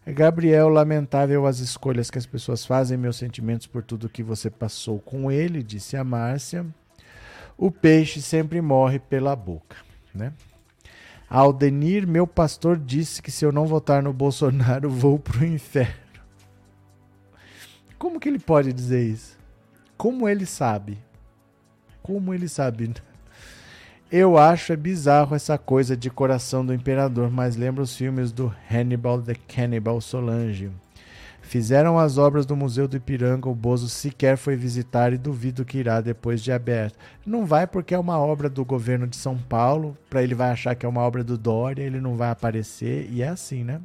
Gabriel, lamentável as escolhas que as pessoas fazem, meus sentimentos por tudo que você passou com ele, disse a Márcia. O peixe sempre morre pela boca, né? Aldenir, meu pastor, disse que se eu não votar no Bolsonaro, vou pro inferno. Como que ele pode dizer isso? Como ele sabe? Como ele sabe? Eu acho é bizarro essa coisa de coração do imperador, mas lembra os filmes do Hannibal the Cannibal Solange. Fizeram as obras do Museu do Ipiranga, o Bozo sequer foi visitar e duvido que irá depois de aberto. Não vai porque é uma obra do governo de São Paulo, para ele vai achar que é uma obra do Dória, ele não vai aparecer, e é assim, né?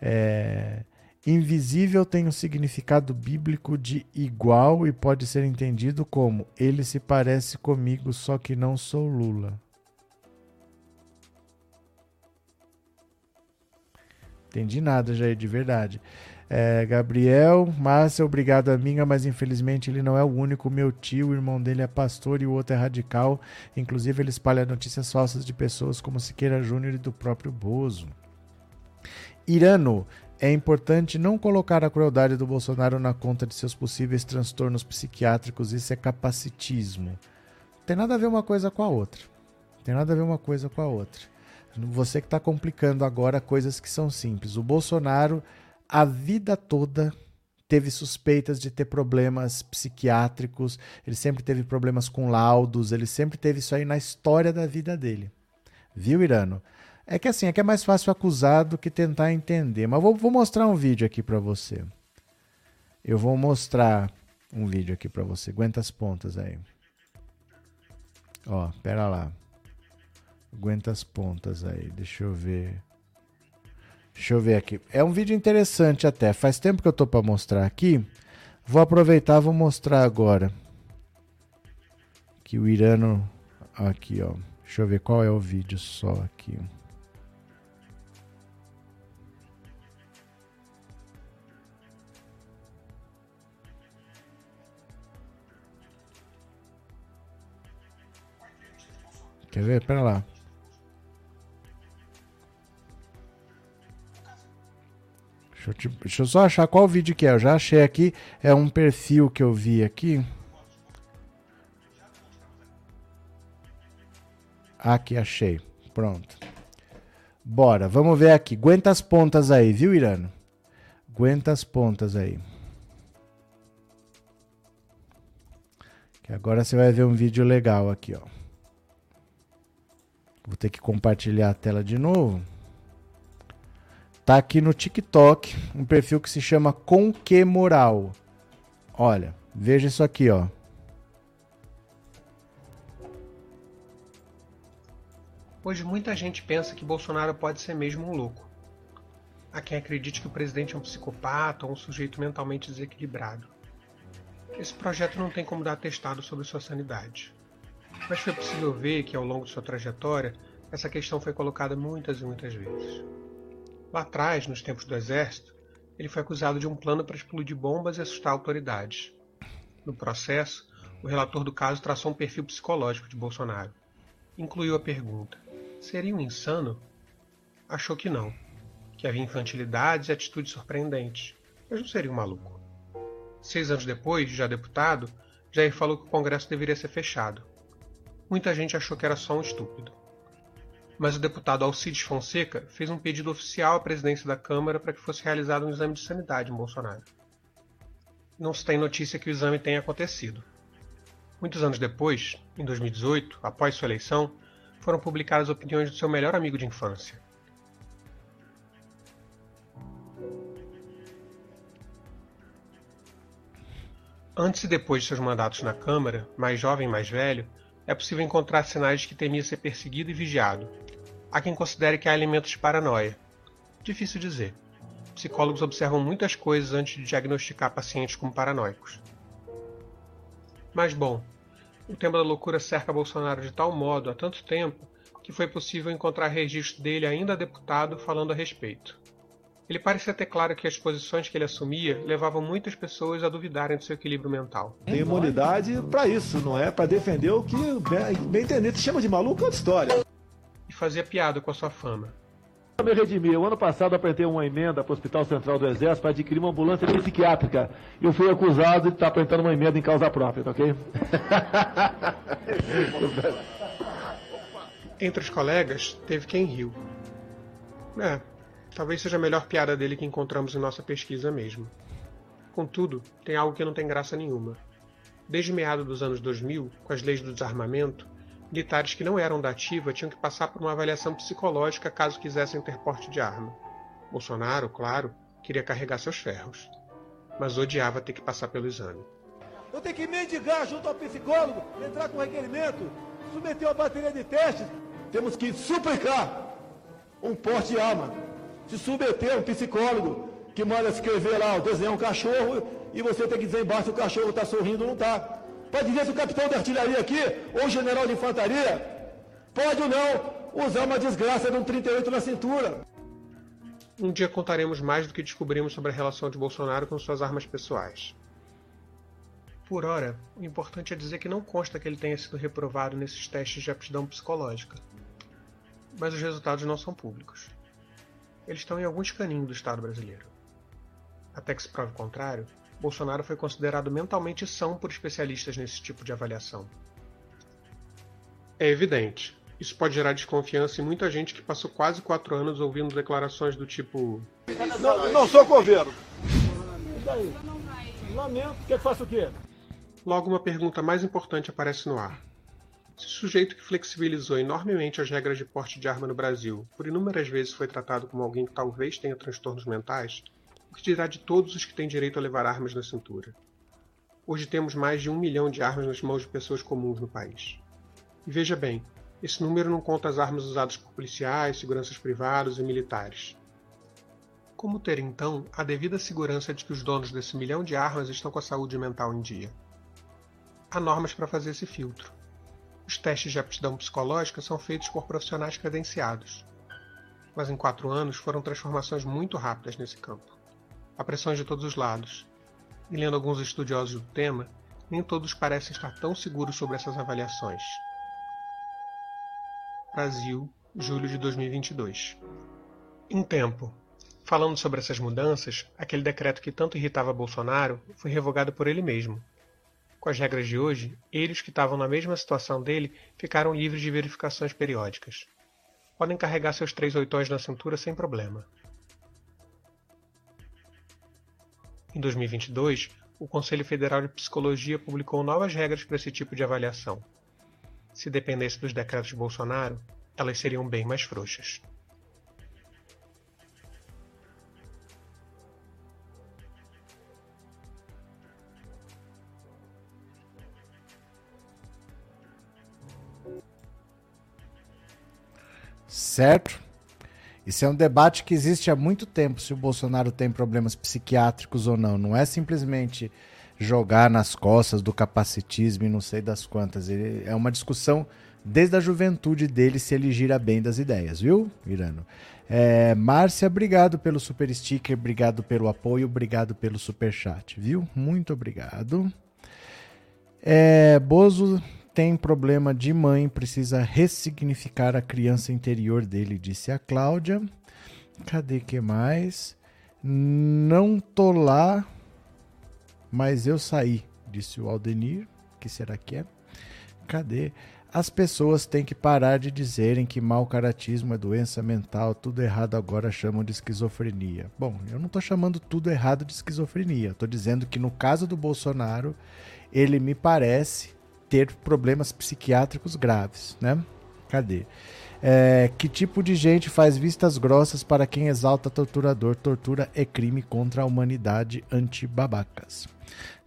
É... Invisível tem um significado bíblico de igual e pode ser entendido como ele se parece comigo, só que não sou Lula. Entendi nada, Jair, de verdade. É, Gabriel, Márcia, obrigado a minha, mas infelizmente ele não é o único. Meu tio, o irmão dele é pastor e o outro é radical. Inclusive, ele espalha notícias falsas de pessoas como Siqueira Júnior e do próprio Bozo. Irano, é importante não colocar a crueldade do Bolsonaro na conta de seus possíveis transtornos psiquiátricos. Isso é capacitismo. Não tem nada a ver uma coisa com a outra. Tem nada a ver uma coisa com a outra. Você que está complicando agora coisas que são simples. O Bolsonaro, a vida toda, teve suspeitas de ter problemas psiquiátricos, ele sempre teve problemas com laudos, ele sempre teve isso aí na história da vida dele. Viu, Irano? É que assim, é que é mais fácil acusar do que tentar entender. Mas vou, vou mostrar um vídeo aqui para você. Eu vou mostrar um vídeo aqui para você. Aguenta as pontas aí. Ó, pera lá. Aguenta as pontas aí. Deixa eu ver. Deixa eu ver aqui. É um vídeo interessante até. Faz tempo que eu tô para mostrar aqui. Vou aproveitar, vou mostrar agora. Que o Irano aqui, ó. Deixa eu ver qual é o vídeo só aqui. Quer ver? Pera lá. Deixa eu, te, deixa eu, só achar qual vídeo que é. Eu já achei aqui. É um perfil que eu vi aqui. Aqui, achei. Pronto. Bora, vamos ver aqui. Aguenta as pontas aí, viu, Irano? Aguenta as pontas aí. Que agora você vai ver um vídeo legal aqui, ó. Vou ter que compartilhar a tela de novo. Tá aqui no TikTok, um perfil que se chama Com Que Moral. Olha, veja isso aqui, ó. Hoje muita gente pensa que Bolsonaro pode ser mesmo um louco. Há quem acredite que o presidente é um psicopata ou um sujeito mentalmente desequilibrado. Esse projeto não tem como dar atestado sobre sua sanidade. Mas foi possível ver que ao longo de sua trajetória, essa questão foi colocada muitas e muitas vezes. Lá atrás, nos tempos do exército, ele foi acusado de um plano para explodir bombas e assustar autoridades. No processo, o relator do caso traçou um perfil psicológico de Bolsonaro. Incluiu a pergunta: seria um insano? Achou que não, que havia infantilidades e atitudes surpreendentes, mas não seria um maluco. Seis anos depois, já deputado, Jair falou que o Congresso deveria ser fechado. Muita gente achou que era só um estúpido mas o deputado Alcides Fonseca fez um pedido oficial à presidência da Câmara para que fosse realizado um exame de sanidade em Bolsonaro. Não se tem notícia que o exame tenha acontecido. Muitos anos depois, em 2018, após sua eleição, foram publicadas opiniões do seu melhor amigo de infância. Antes e depois de seus mandatos na Câmara, mais jovem e mais velho, é possível encontrar sinais de que temia ser perseguido e vigiado, Há quem considere que há elementos de paranoia. Difícil dizer. Psicólogos observam muitas coisas antes de diagnosticar pacientes como paranoicos. Mas bom, o tema da loucura cerca Bolsonaro de tal modo há tanto tempo que foi possível encontrar registro dele ainda deputado falando a respeito. Ele parecia ter claro que as posições que ele assumia levavam muitas pessoas a duvidarem do seu equilíbrio mental. Tem imunidade para isso, não é? Para defender o que bem, entender. chama de maluco é outra história fazia piada com a sua fama. Eu me redimi. O ano passado apresentei uma emenda para o Hospital Central do Exército para adquirir uma ambulância psiquiátrica. Eu fui acusado de estar apresentando uma emenda em causa própria, tá ok? Entre os colegas, teve quem riu. É, talvez seja a melhor piada dele que encontramos em nossa pesquisa mesmo. Contudo, tem algo que não tem graça nenhuma. Desde meados dos anos 2000, com as leis do desarmamento, Militares que não eram da ativa tinham que passar por uma avaliação psicológica caso quisessem ter porte de arma. Bolsonaro, claro, queria carregar seus ferros, mas odiava ter que passar pelo exame. Eu tenho que mendigar junto ao psicólogo, entrar com requerimento, submeter uma bateria de testes. Temos que suplicar um porte de arma, se submeter a um psicólogo que manda escrever lá, desenhar um cachorro e você tem que dizer embaixo se o cachorro está sorrindo ou não está. Pode dizer se o capitão de artilharia aqui, ou o general de infantaria, pode ou não usar uma desgraça de um 38 na cintura. Um dia contaremos mais do que descobrimos sobre a relação de Bolsonaro com suas armas pessoais. Por hora, o importante é dizer que não consta que ele tenha sido reprovado nesses testes de aptidão psicológica. Mas os resultados não são públicos. Eles estão em alguns caninhos do Estado brasileiro. Até que se prove o contrário, Bolsonaro foi considerado mentalmente são por especialistas nesse tipo de avaliação. É evidente. Isso pode gerar desconfiança em muita gente que passou quase quatro anos ouvindo declarações do tipo. Não, não sou coveiro. E daí? Lamento. Quer que faça o quê? Logo, uma pergunta mais importante aparece no ar. Se o sujeito que flexibilizou enormemente as regras de porte de arma no Brasil por inúmeras vezes foi tratado como alguém que talvez tenha transtornos mentais, o que dirá de todos os que têm direito a levar armas na cintura? Hoje temos mais de um milhão de armas nas mãos de pessoas comuns no país. E veja bem, esse número não conta as armas usadas por policiais, seguranças privados e militares. Como ter então a devida segurança de que os donos desse milhão de armas estão com a saúde mental em dia? Há normas para fazer esse filtro. Os testes de aptidão psicológica são feitos por profissionais credenciados. Mas em quatro anos foram transformações muito rápidas nesse campo. Há pressões de todos os lados. E lendo alguns estudiosos do tema, nem todos parecem estar tão seguros sobre essas avaliações. Brasil, julho de 2022. Em tempo, Falando sobre essas mudanças, aquele decreto que tanto irritava Bolsonaro foi revogado por ele mesmo. Com as regras de hoje, eles que estavam na mesma situação dele ficaram livres de verificações periódicas. Podem carregar seus três oitões na cintura sem problema. Em 2022, o Conselho Federal de Psicologia publicou novas regras para esse tipo de avaliação. Se dependesse dos decretos de Bolsonaro, elas seriam bem mais frouxas. Certo? Isso é um debate que existe há muito tempo, se o Bolsonaro tem problemas psiquiátricos ou não. Não é simplesmente jogar nas costas do capacitismo e não sei das quantas. Ele, é uma discussão desde a juventude dele se ele gira bem das ideias, viu, Irano? É, Márcia, obrigado pelo super sticker, obrigado pelo apoio, obrigado pelo super chat, viu? Muito obrigado. É, Bozo tem problema de mãe, precisa ressignificar a criança interior dele, disse a Cláudia. Cadê que mais? Não tô lá, mas eu saí, disse o Aldenir. que será que é? Cadê? As pessoas têm que parar de dizerem que mau caratismo é doença mental, tudo errado agora chamam de esquizofrenia. Bom, eu não estou chamando tudo errado de esquizofrenia. Estou dizendo que no caso do Bolsonaro, ele me parece ter problemas psiquiátricos graves, né? Cadê? É, que tipo de gente faz vistas grossas para quem exalta torturador? Tortura é crime contra a humanidade anti-babacas.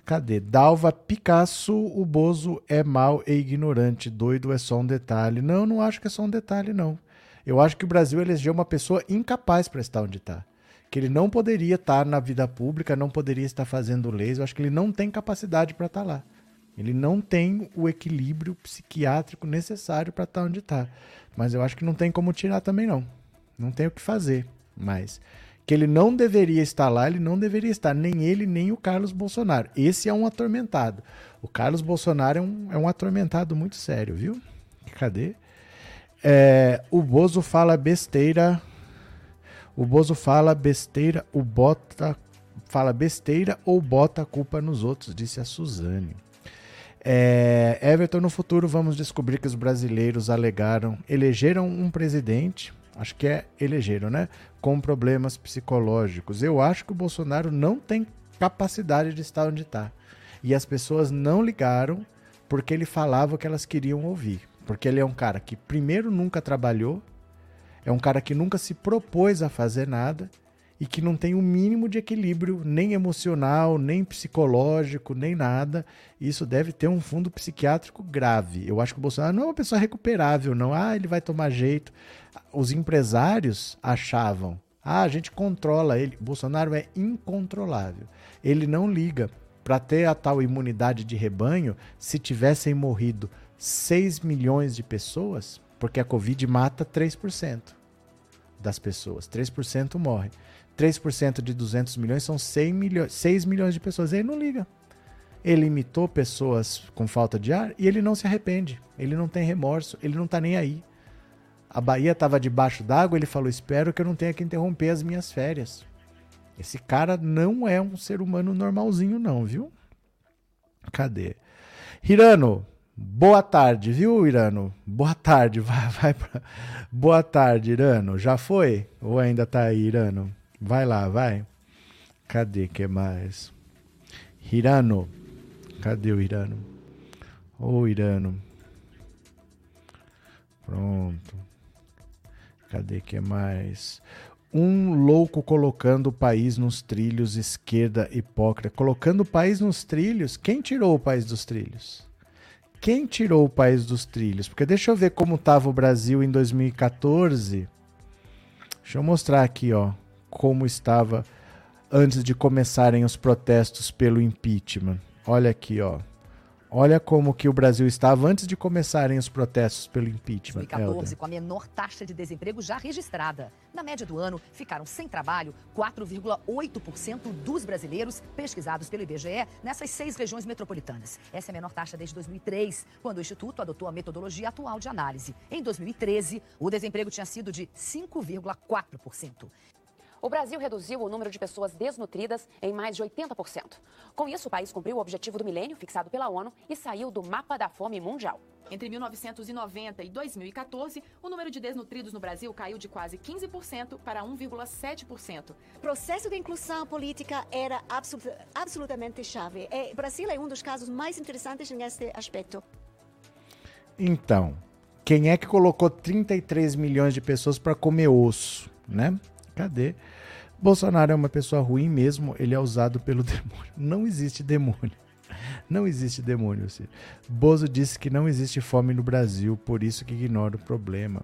Cadê? Dalva Picasso, o Bozo é mal e ignorante. Doido é só um detalhe. Não, não acho que é só um detalhe, não. Eu acho que o Brasil elegeu uma pessoa incapaz para estar onde está. Que ele não poderia estar na vida pública, não poderia estar fazendo leis. Eu acho que ele não tem capacidade para estar lá. Ele não tem o equilíbrio psiquiátrico necessário para estar tá onde está. Mas eu acho que não tem como tirar também, não. Não tem o que fazer. Mas que ele não deveria estar lá, ele não deveria estar. Nem ele, nem o Carlos Bolsonaro. Esse é um atormentado. O Carlos Bolsonaro é um, é um atormentado muito sério, viu? Cadê? É, o Bozo fala besteira. O Bozo fala besteira, o bota fala besteira ou bota a culpa nos outros, disse a Suzane. É, Everton, no futuro vamos descobrir que os brasileiros alegaram, elegeram um presidente, acho que é elegeram, né? Com problemas psicológicos. Eu acho que o Bolsonaro não tem capacidade de estar onde está. E as pessoas não ligaram porque ele falava o que elas queriam ouvir. Porque ele é um cara que, primeiro, nunca trabalhou, é um cara que nunca se propôs a fazer nada e que não tem o um mínimo de equilíbrio, nem emocional, nem psicológico, nem nada. Isso deve ter um fundo psiquiátrico grave. Eu acho que o Bolsonaro não é uma pessoa recuperável, não. Ah, ele vai tomar jeito. Os empresários achavam, ah, a gente controla ele. O Bolsonaro é incontrolável. Ele não liga. Para ter a tal imunidade de rebanho, se tivessem morrido 6 milhões de pessoas, porque a Covid mata 3% das pessoas, 3% morrem. 3% de 200 milhões são 6 milhões, 6 milhões de pessoas. Ele não liga. Ele imitou pessoas com falta de ar e ele não se arrepende. Ele não tem remorso, ele não está nem aí. A Bahia estava debaixo d'água, ele falou: Espero que eu não tenha que interromper as minhas férias. Esse cara não é um ser humano normalzinho, não, viu? Cadê? Hirano, boa tarde, viu, Irano? Boa tarde, vai, vai pra... Boa tarde, Irano. Já foi? Ou ainda tá aí, Irano? Vai lá, vai. Cadê que mais? Hirano. Cadê o Hirano? Ô oh, Hirano. Pronto. Cadê que mais? Um louco colocando o país nos trilhos, esquerda hipócrita. Colocando o país nos trilhos? Quem tirou o país dos trilhos? Quem tirou o país dos trilhos? Porque deixa eu ver como estava o Brasil em 2014. Deixa eu mostrar aqui, ó como estava antes de começarem os protestos pelo impeachment. Olha aqui, ó. Olha como que o Brasil estava antes de começarem os protestos pelo impeachment. 2014, Helder. com a menor taxa de desemprego já registrada. Na média do ano, ficaram sem trabalho 4,8% dos brasileiros pesquisados pelo IBGE nessas seis regiões metropolitanas. Essa é a menor taxa desde 2003, quando o Instituto adotou a metodologia atual de análise. Em 2013, o desemprego tinha sido de 5,4%. O Brasil reduziu o número de pessoas desnutridas em mais de 80%. Com isso, o país cumpriu o objetivo do milênio fixado pela ONU e saiu do mapa da fome mundial. Entre 1990 e 2014, o número de desnutridos no Brasil caiu de quase 15% para 1,7%. O processo de inclusão política era absolut absolutamente chave. E o Brasil é um dos casos mais interessantes neste aspecto. Então, quem é que colocou 33 milhões de pessoas para comer osso, né? Cadê? Bolsonaro é uma pessoa ruim mesmo, ele é usado pelo demônio. Não existe demônio. Não existe demônio. Ciro. Bozo disse que não existe fome no Brasil, por isso que ignora o problema.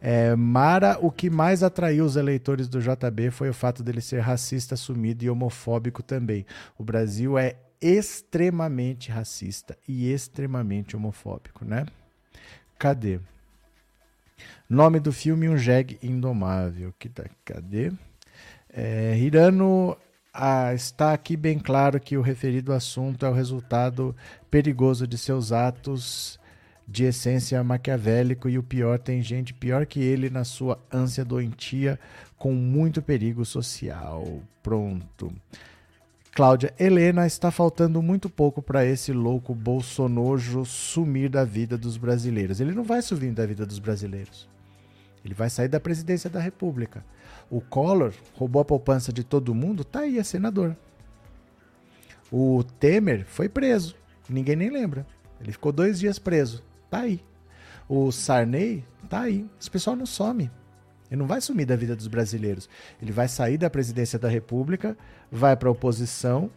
É, Mara, o que mais atraiu os eleitores do JB foi o fato dele ser racista, assumido e homofóbico também. O Brasil é extremamente racista e extremamente homofóbico, né? Cadê? Nome do filme Um Jeg Indomável. Que tá, cadê? É, Hirano ah, está aqui bem claro que o referido assunto é o resultado perigoso de seus atos de essência maquiavélico e o pior tem gente pior que ele na sua ânsia doentia com muito perigo social. Pronto. Cláudia, Helena está faltando muito pouco para esse louco bolsonojo sumir da vida dos brasileiros. Ele não vai sumir da vida dos brasileiros. Ele vai sair da presidência da República. O Collor roubou a poupança de todo mundo, tá aí, é senador. O Temer foi preso, ninguém nem lembra. Ele ficou dois dias preso, tá aí. O Sarney tá aí. Esse pessoal não some. Ele não vai sumir da vida dos brasileiros. Ele vai sair da presidência da República, vai para a oposição,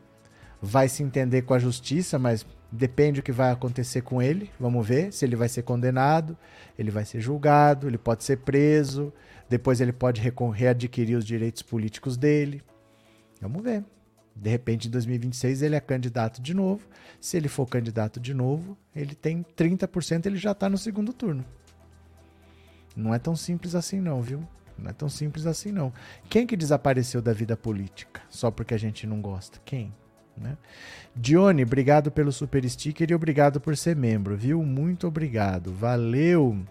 vai se entender com a justiça, mas depende do que vai acontecer com ele. Vamos ver se ele vai ser condenado, ele vai ser julgado, ele pode ser preso, depois ele pode readquirir os direitos políticos dele. Vamos ver. De repente, em 2026, ele é candidato de novo. Se ele for candidato de novo, ele tem 30%, ele já está no segundo turno. Não é tão simples assim, não, viu? Não é tão simples assim, não. Quem que desapareceu da vida política só porque a gente não gosta? Quem? Né? Dione, obrigado pelo super sticker e obrigado por ser membro, viu? Muito obrigado. Valeu!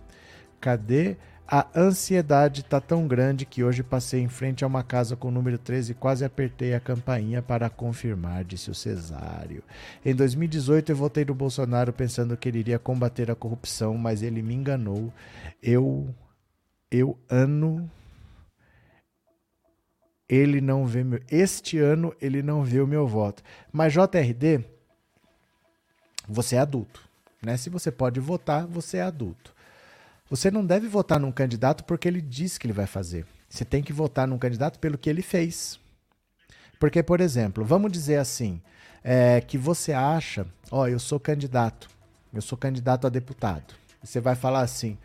Cadê? A ansiedade tá tão grande que hoje passei em frente a uma casa com o número 13 e quase apertei a campainha para confirmar, disse o Cesário. Em 2018 eu votei no Bolsonaro pensando que ele iria combater a corrupção, mas ele me enganou. Eu eu ano ele não vê meu este ano ele não vê o meu voto. Mas JRD você é adulto, né? Se você pode votar, você é adulto. Você não deve votar num candidato porque ele diz que ele vai fazer. Você tem que votar num candidato pelo que ele fez. Porque, por exemplo, vamos dizer assim, é, que você acha, ó, eu sou candidato, eu sou candidato a deputado. Você vai falar assim,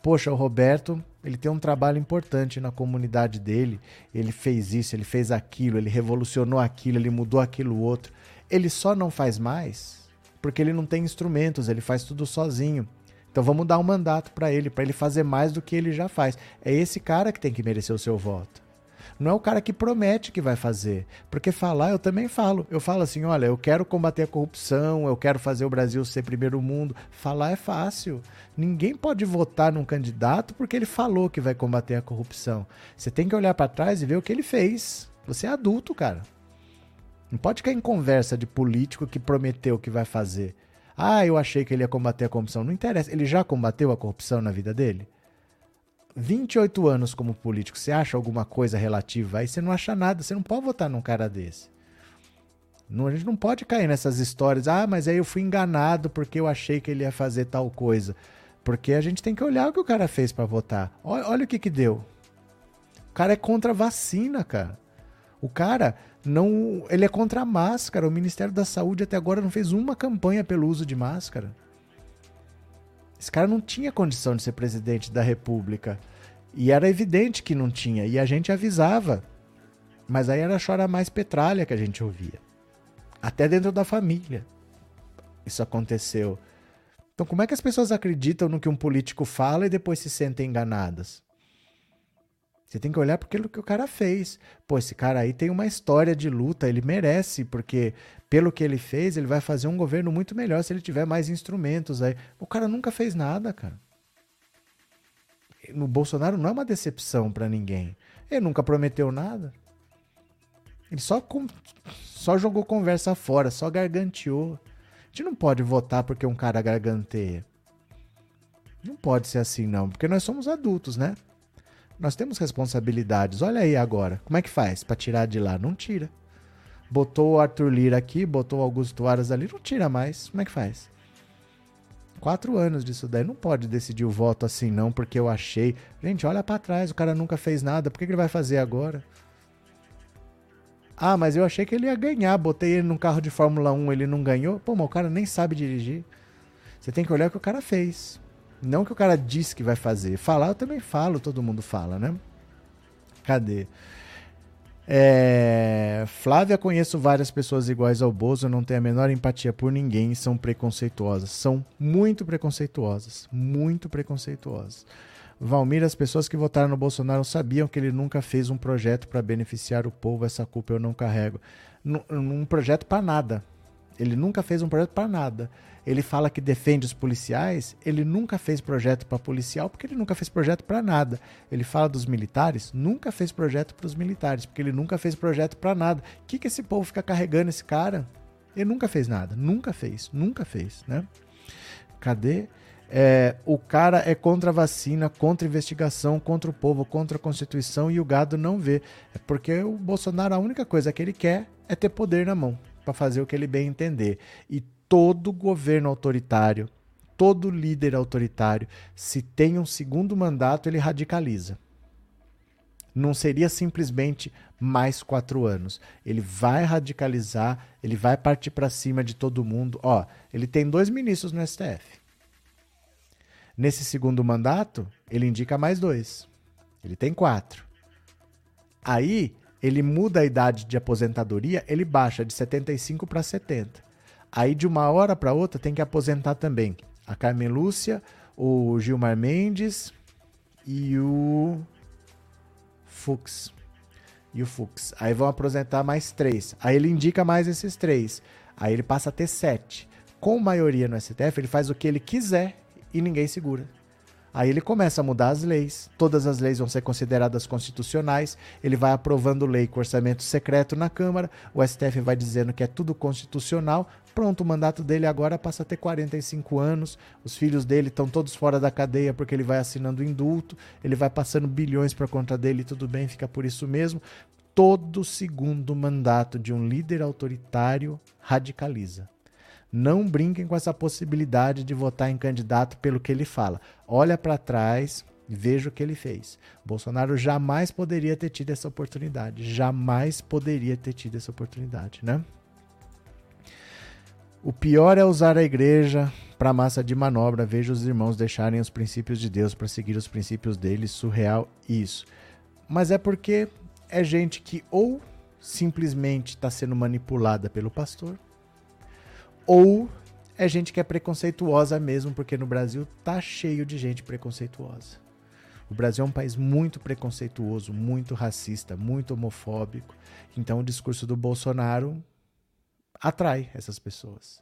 poxa, o Roberto, ele tem um trabalho importante na comunidade dele, ele fez isso, ele fez aquilo, ele revolucionou aquilo, ele mudou aquilo outro. Ele só não faz mais porque ele não tem instrumentos, ele faz tudo sozinho. Então vamos dar um mandato para ele, para ele fazer mais do que ele já faz. É esse cara que tem que merecer o seu voto. Não é o cara que promete que vai fazer. Porque falar, eu também falo. Eu falo assim: olha, eu quero combater a corrupção, eu quero fazer o Brasil ser primeiro mundo. Falar é fácil. Ninguém pode votar num candidato porque ele falou que vai combater a corrupção. Você tem que olhar para trás e ver o que ele fez. Você é adulto, cara. Não pode ficar em conversa de político que prometeu que vai fazer. Ah, eu achei que ele ia combater a corrupção. Não interessa. Ele já combateu a corrupção na vida dele? 28 anos como político, você acha alguma coisa relativa aí? Você não acha nada. Você não pode votar num cara desse. Não, a gente não pode cair nessas histórias. Ah, mas aí eu fui enganado porque eu achei que ele ia fazer tal coisa. Porque a gente tem que olhar o que o cara fez para votar. Olha, olha o que que deu. O cara é contra a vacina, cara. O cara não, ele é contra a máscara. O Ministério da Saúde até agora não fez uma campanha pelo uso de máscara. Esse cara não tinha condição de ser presidente da República. E era evidente que não tinha. E a gente avisava. Mas aí era chora mais petralha que a gente ouvia. Até dentro da família. Isso aconteceu. Então, como é que as pessoas acreditam no que um político fala e depois se sentem enganadas? Você tem que olhar para aquilo que o cara fez. Pô, esse cara aí tem uma história de luta, ele merece, porque pelo que ele fez, ele vai fazer um governo muito melhor se ele tiver mais instrumentos aí. O cara nunca fez nada, cara. No Bolsonaro não é uma decepção para ninguém. Ele nunca prometeu nada. Ele só, com, só jogou conversa fora, só garganteou. A gente não pode votar porque um cara garganteia. Não pode ser assim, não, porque nós somos adultos, né? Nós temos responsabilidades. Olha aí agora. Como é que faz para tirar de lá? Não tira. Botou o Arthur Lira aqui, botou o Augusto Aras ali, não tira mais. Como é que faz? Quatro anos disso daí. Não pode decidir o voto assim, não, porque eu achei. Gente, olha para trás, o cara nunca fez nada. Por que, ele vai fazer agora? Ah, mas eu achei que ele ia ganhar. Botei ele num carro de Fórmula 1, ele não ganhou. Pô, mas o cara nem sabe dirigir. Você tem que olhar o que o cara fez. Não que o cara disse que vai fazer. Falar eu também falo, todo mundo fala, né? Cadê? É... Flávia, conheço várias pessoas iguais ao Bozo, não tenho a menor empatia por ninguém, são preconceituosas. São muito preconceituosas. Muito preconceituosas. Valmir, as pessoas que votaram no Bolsonaro sabiam que ele nunca fez um projeto para beneficiar o povo, essa culpa eu não carrego. Num, num projeto para nada. Ele nunca fez um projeto para nada ele fala que defende os policiais, ele nunca fez projeto para policial porque ele nunca fez projeto para nada. Ele fala dos militares, nunca fez projeto para os militares porque ele nunca fez projeto para nada. O que, que esse povo fica carregando esse cara? Ele nunca fez nada, nunca fez, nunca fez, né? Cadê? É, o cara é contra a vacina, contra a investigação, contra o povo, contra a Constituição e o gado não vê. É porque o Bolsonaro, a única coisa que ele quer é ter poder na mão para fazer o que ele bem entender. E todo governo autoritário, todo líder autoritário, se tem um segundo mandato, ele radicaliza. Não seria simplesmente mais quatro anos. Ele vai radicalizar, ele vai partir para cima de todo mundo. Ó, ele tem dois ministros no STF. Nesse segundo mandato, ele indica mais dois. Ele tem quatro. Aí, ele muda a idade de aposentadoria, ele baixa de 75 para 70. Aí de uma hora para outra tem que aposentar também a Carmen Lúcia, o Gilmar Mendes e o Fux. E o Fux. Aí vão aposentar mais três. Aí ele indica mais esses três. Aí ele passa a ter sete. Com maioria no STF, ele faz o que ele quiser e ninguém segura. Aí ele começa a mudar as leis, todas as leis vão ser consideradas constitucionais, ele vai aprovando lei com orçamento secreto na Câmara, o STF vai dizendo que é tudo constitucional, pronto, o mandato dele agora passa a ter 45 anos, os filhos dele estão todos fora da cadeia porque ele vai assinando indulto, ele vai passando bilhões para conta dele, tudo bem, fica por isso mesmo. Todo segundo mandato de um líder autoritário radicaliza. Não brinquem com essa possibilidade de votar em candidato pelo que ele fala. Olha para trás, veja o que ele fez. Bolsonaro jamais poderia ter tido essa oportunidade. Jamais poderia ter tido essa oportunidade, né? O pior é usar a igreja para massa de manobra. Veja os irmãos deixarem os princípios de Deus para seguir os princípios deles. Surreal isso. Mas é porque é gente que ou simplesmente está sendo manipulada pelo pastor, ou é gente que é preconceituosa mesmo, porque no Brasil tá cheio de gente preconceituosa. O Brasil é um país muito preconceituoso, muito racista, muito homofóbico. Então o discurso do Bolsonaro atrai essas pessoas.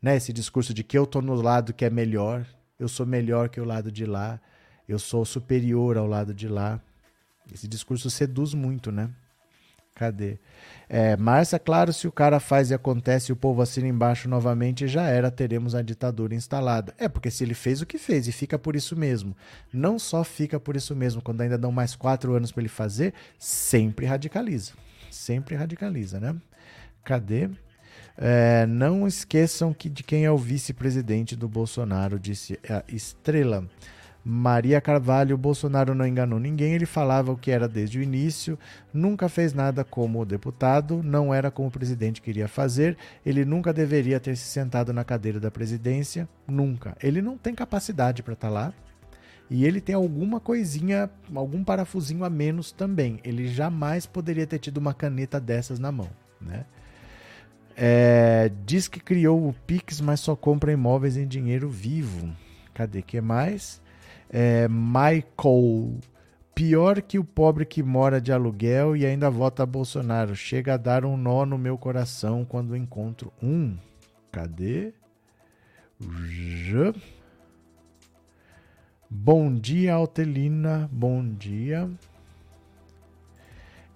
Né? Esse discurso de que eu tô no lado que é melhor, eu sou melhor que o lado de lá, eu sou superior ao lado de lá. Esse discurso seduz muito, né? Cadê? É, claro, se o cara faz e acontece e o povo assina embaixo novamente, já era, teremos a ditadura instalada. É, porque se ele fez o que fez e fica por isso mesmo, não só fica por isso mesmo, quando ainda dão mais quatro anos para ele fazer, sempre radicaliza. Sempre radicaliza, né? Cadê? É, não esqueçam que de quem é o vice-presidente do Bolsonaro, disse a Estrela. Maria Carvalho, Bolsonaro não enganou ninguém, ele falava o que era desde o início, nunca fez nada como deputado, não era como o presidente queria fazer, ele nunca deveria ter se sentado na cadeira da presidência, nunca. Ele não tem capacidade para estar tá lá, E ele tem alguma coisinha, algum parafusinho a menos também. Ele jamais poderia ter tido uma caneta dessas na mão, né? É, diz que criou o Pix, mas só compra imóveis em dinheiro vivo. Cadê que mais? É, Michael. Pior que o pobre que mora de aluguel e ainda vota Bolsonaro. Chega a dar um nó no meu coração quando encontro um. Cadê? Bom dia, Altelina. Bom dia.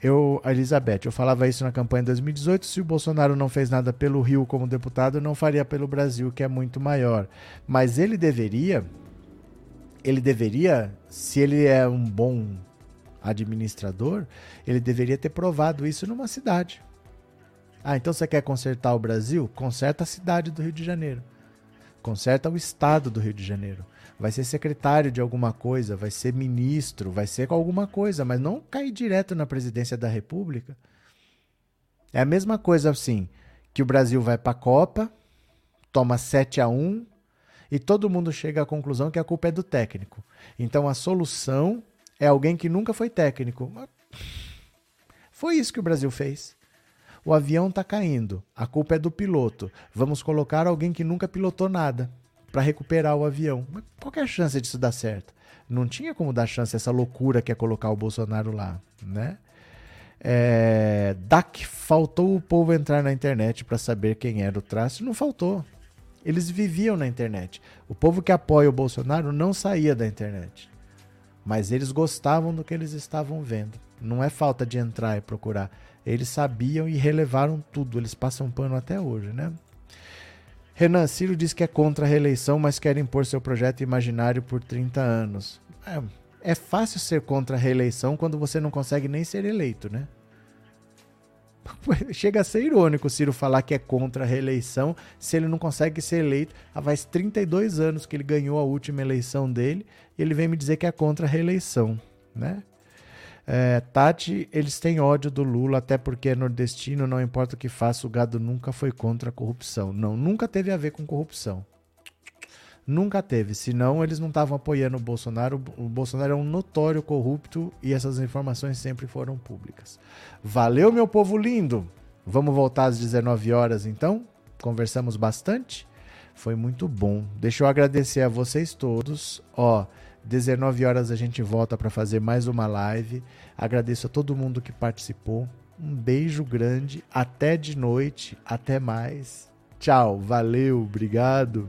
Eu, Elizabeth, eu falava isso na campanha de 2018. Se o Bolsonaro não fez nada pelo Rio como deputado, não faria pelo Brasil, que é muito maior. Mas ele deveria, ele deveria, se ele é um bom administrador, ele deveria ter provado isso numa cidade. Ah, então você quer consertar o Brasil? Conserta a cidade do Rio de Janeiro. Conserta o estado do Rio de Janeiro vai ser secretário de alguma coisa, vai ser ministro, vai ser alguma coisa, mas não cair direto na presidência da República. É a mesma coisa assim, que o Brasil vai para a Copa, toma 7 a 1 e todo mundo chega à conclusão que a culpa é do técnico. Então a solução é alguém que nunca foi técnico. Foi isso que o Brasil fez. O avião está caindo, a culpa é do piloto. Vamos colocar alguém que nunca pilotou nada para recuperar o avião. Mas qual é a chance disso dar certo? Não tinha como dar chance essa loucura que é colocar o Bolsonaro lá, né? É, DAC, faltou o povo entrar na internet para saber quem era o traço. Não faltou. Eles viviam na internet. O povo que apoia o Bolsonaro não saía da internet. Mas eles gostavam do que eles estavam vendo. Não é falta de entrar e procurar. Eles sabiam e relevaram tudo. Eles passam pano até hoje, né? Renan Ciro diz que é contra a reeleição, mas quer impor seu projeto imaginário por 30 anos. É, é fácil ser contra a reeleição quando você não consegue nem ser eleito, né? Chega a ser irônico o Ciro falar que é contra a reeleição se ele não consegue ser eleito. Há faz 32 anos que ele ganhou a última eleição dele e ele vem me dizer que é contra a reeleição, né? É, Tati, eles têm ódio do Lula, até porque é nordestino, não importa o que faça, o gado nunca foi contra a corrupção. Não, nunca teve a ver com corrupção. Nunca teve, senão eles não estavam apoiando o Bolsonaro. O Bolsonaro é um notório corrupto e essas informações sempre foram públicas. Valeu, meu povo lindo! Vamos voltar às 19 horas então? Conversamos bastante? Foi muito bom. Deixa eu agradecer a vocês todos. Ó, 19 horas a gente volta para fazer mais uma live. Agradeço a todo mundo que participou. Um beijo grande. Até de noite. Até mais. Tchau. Valeu. Obrigado.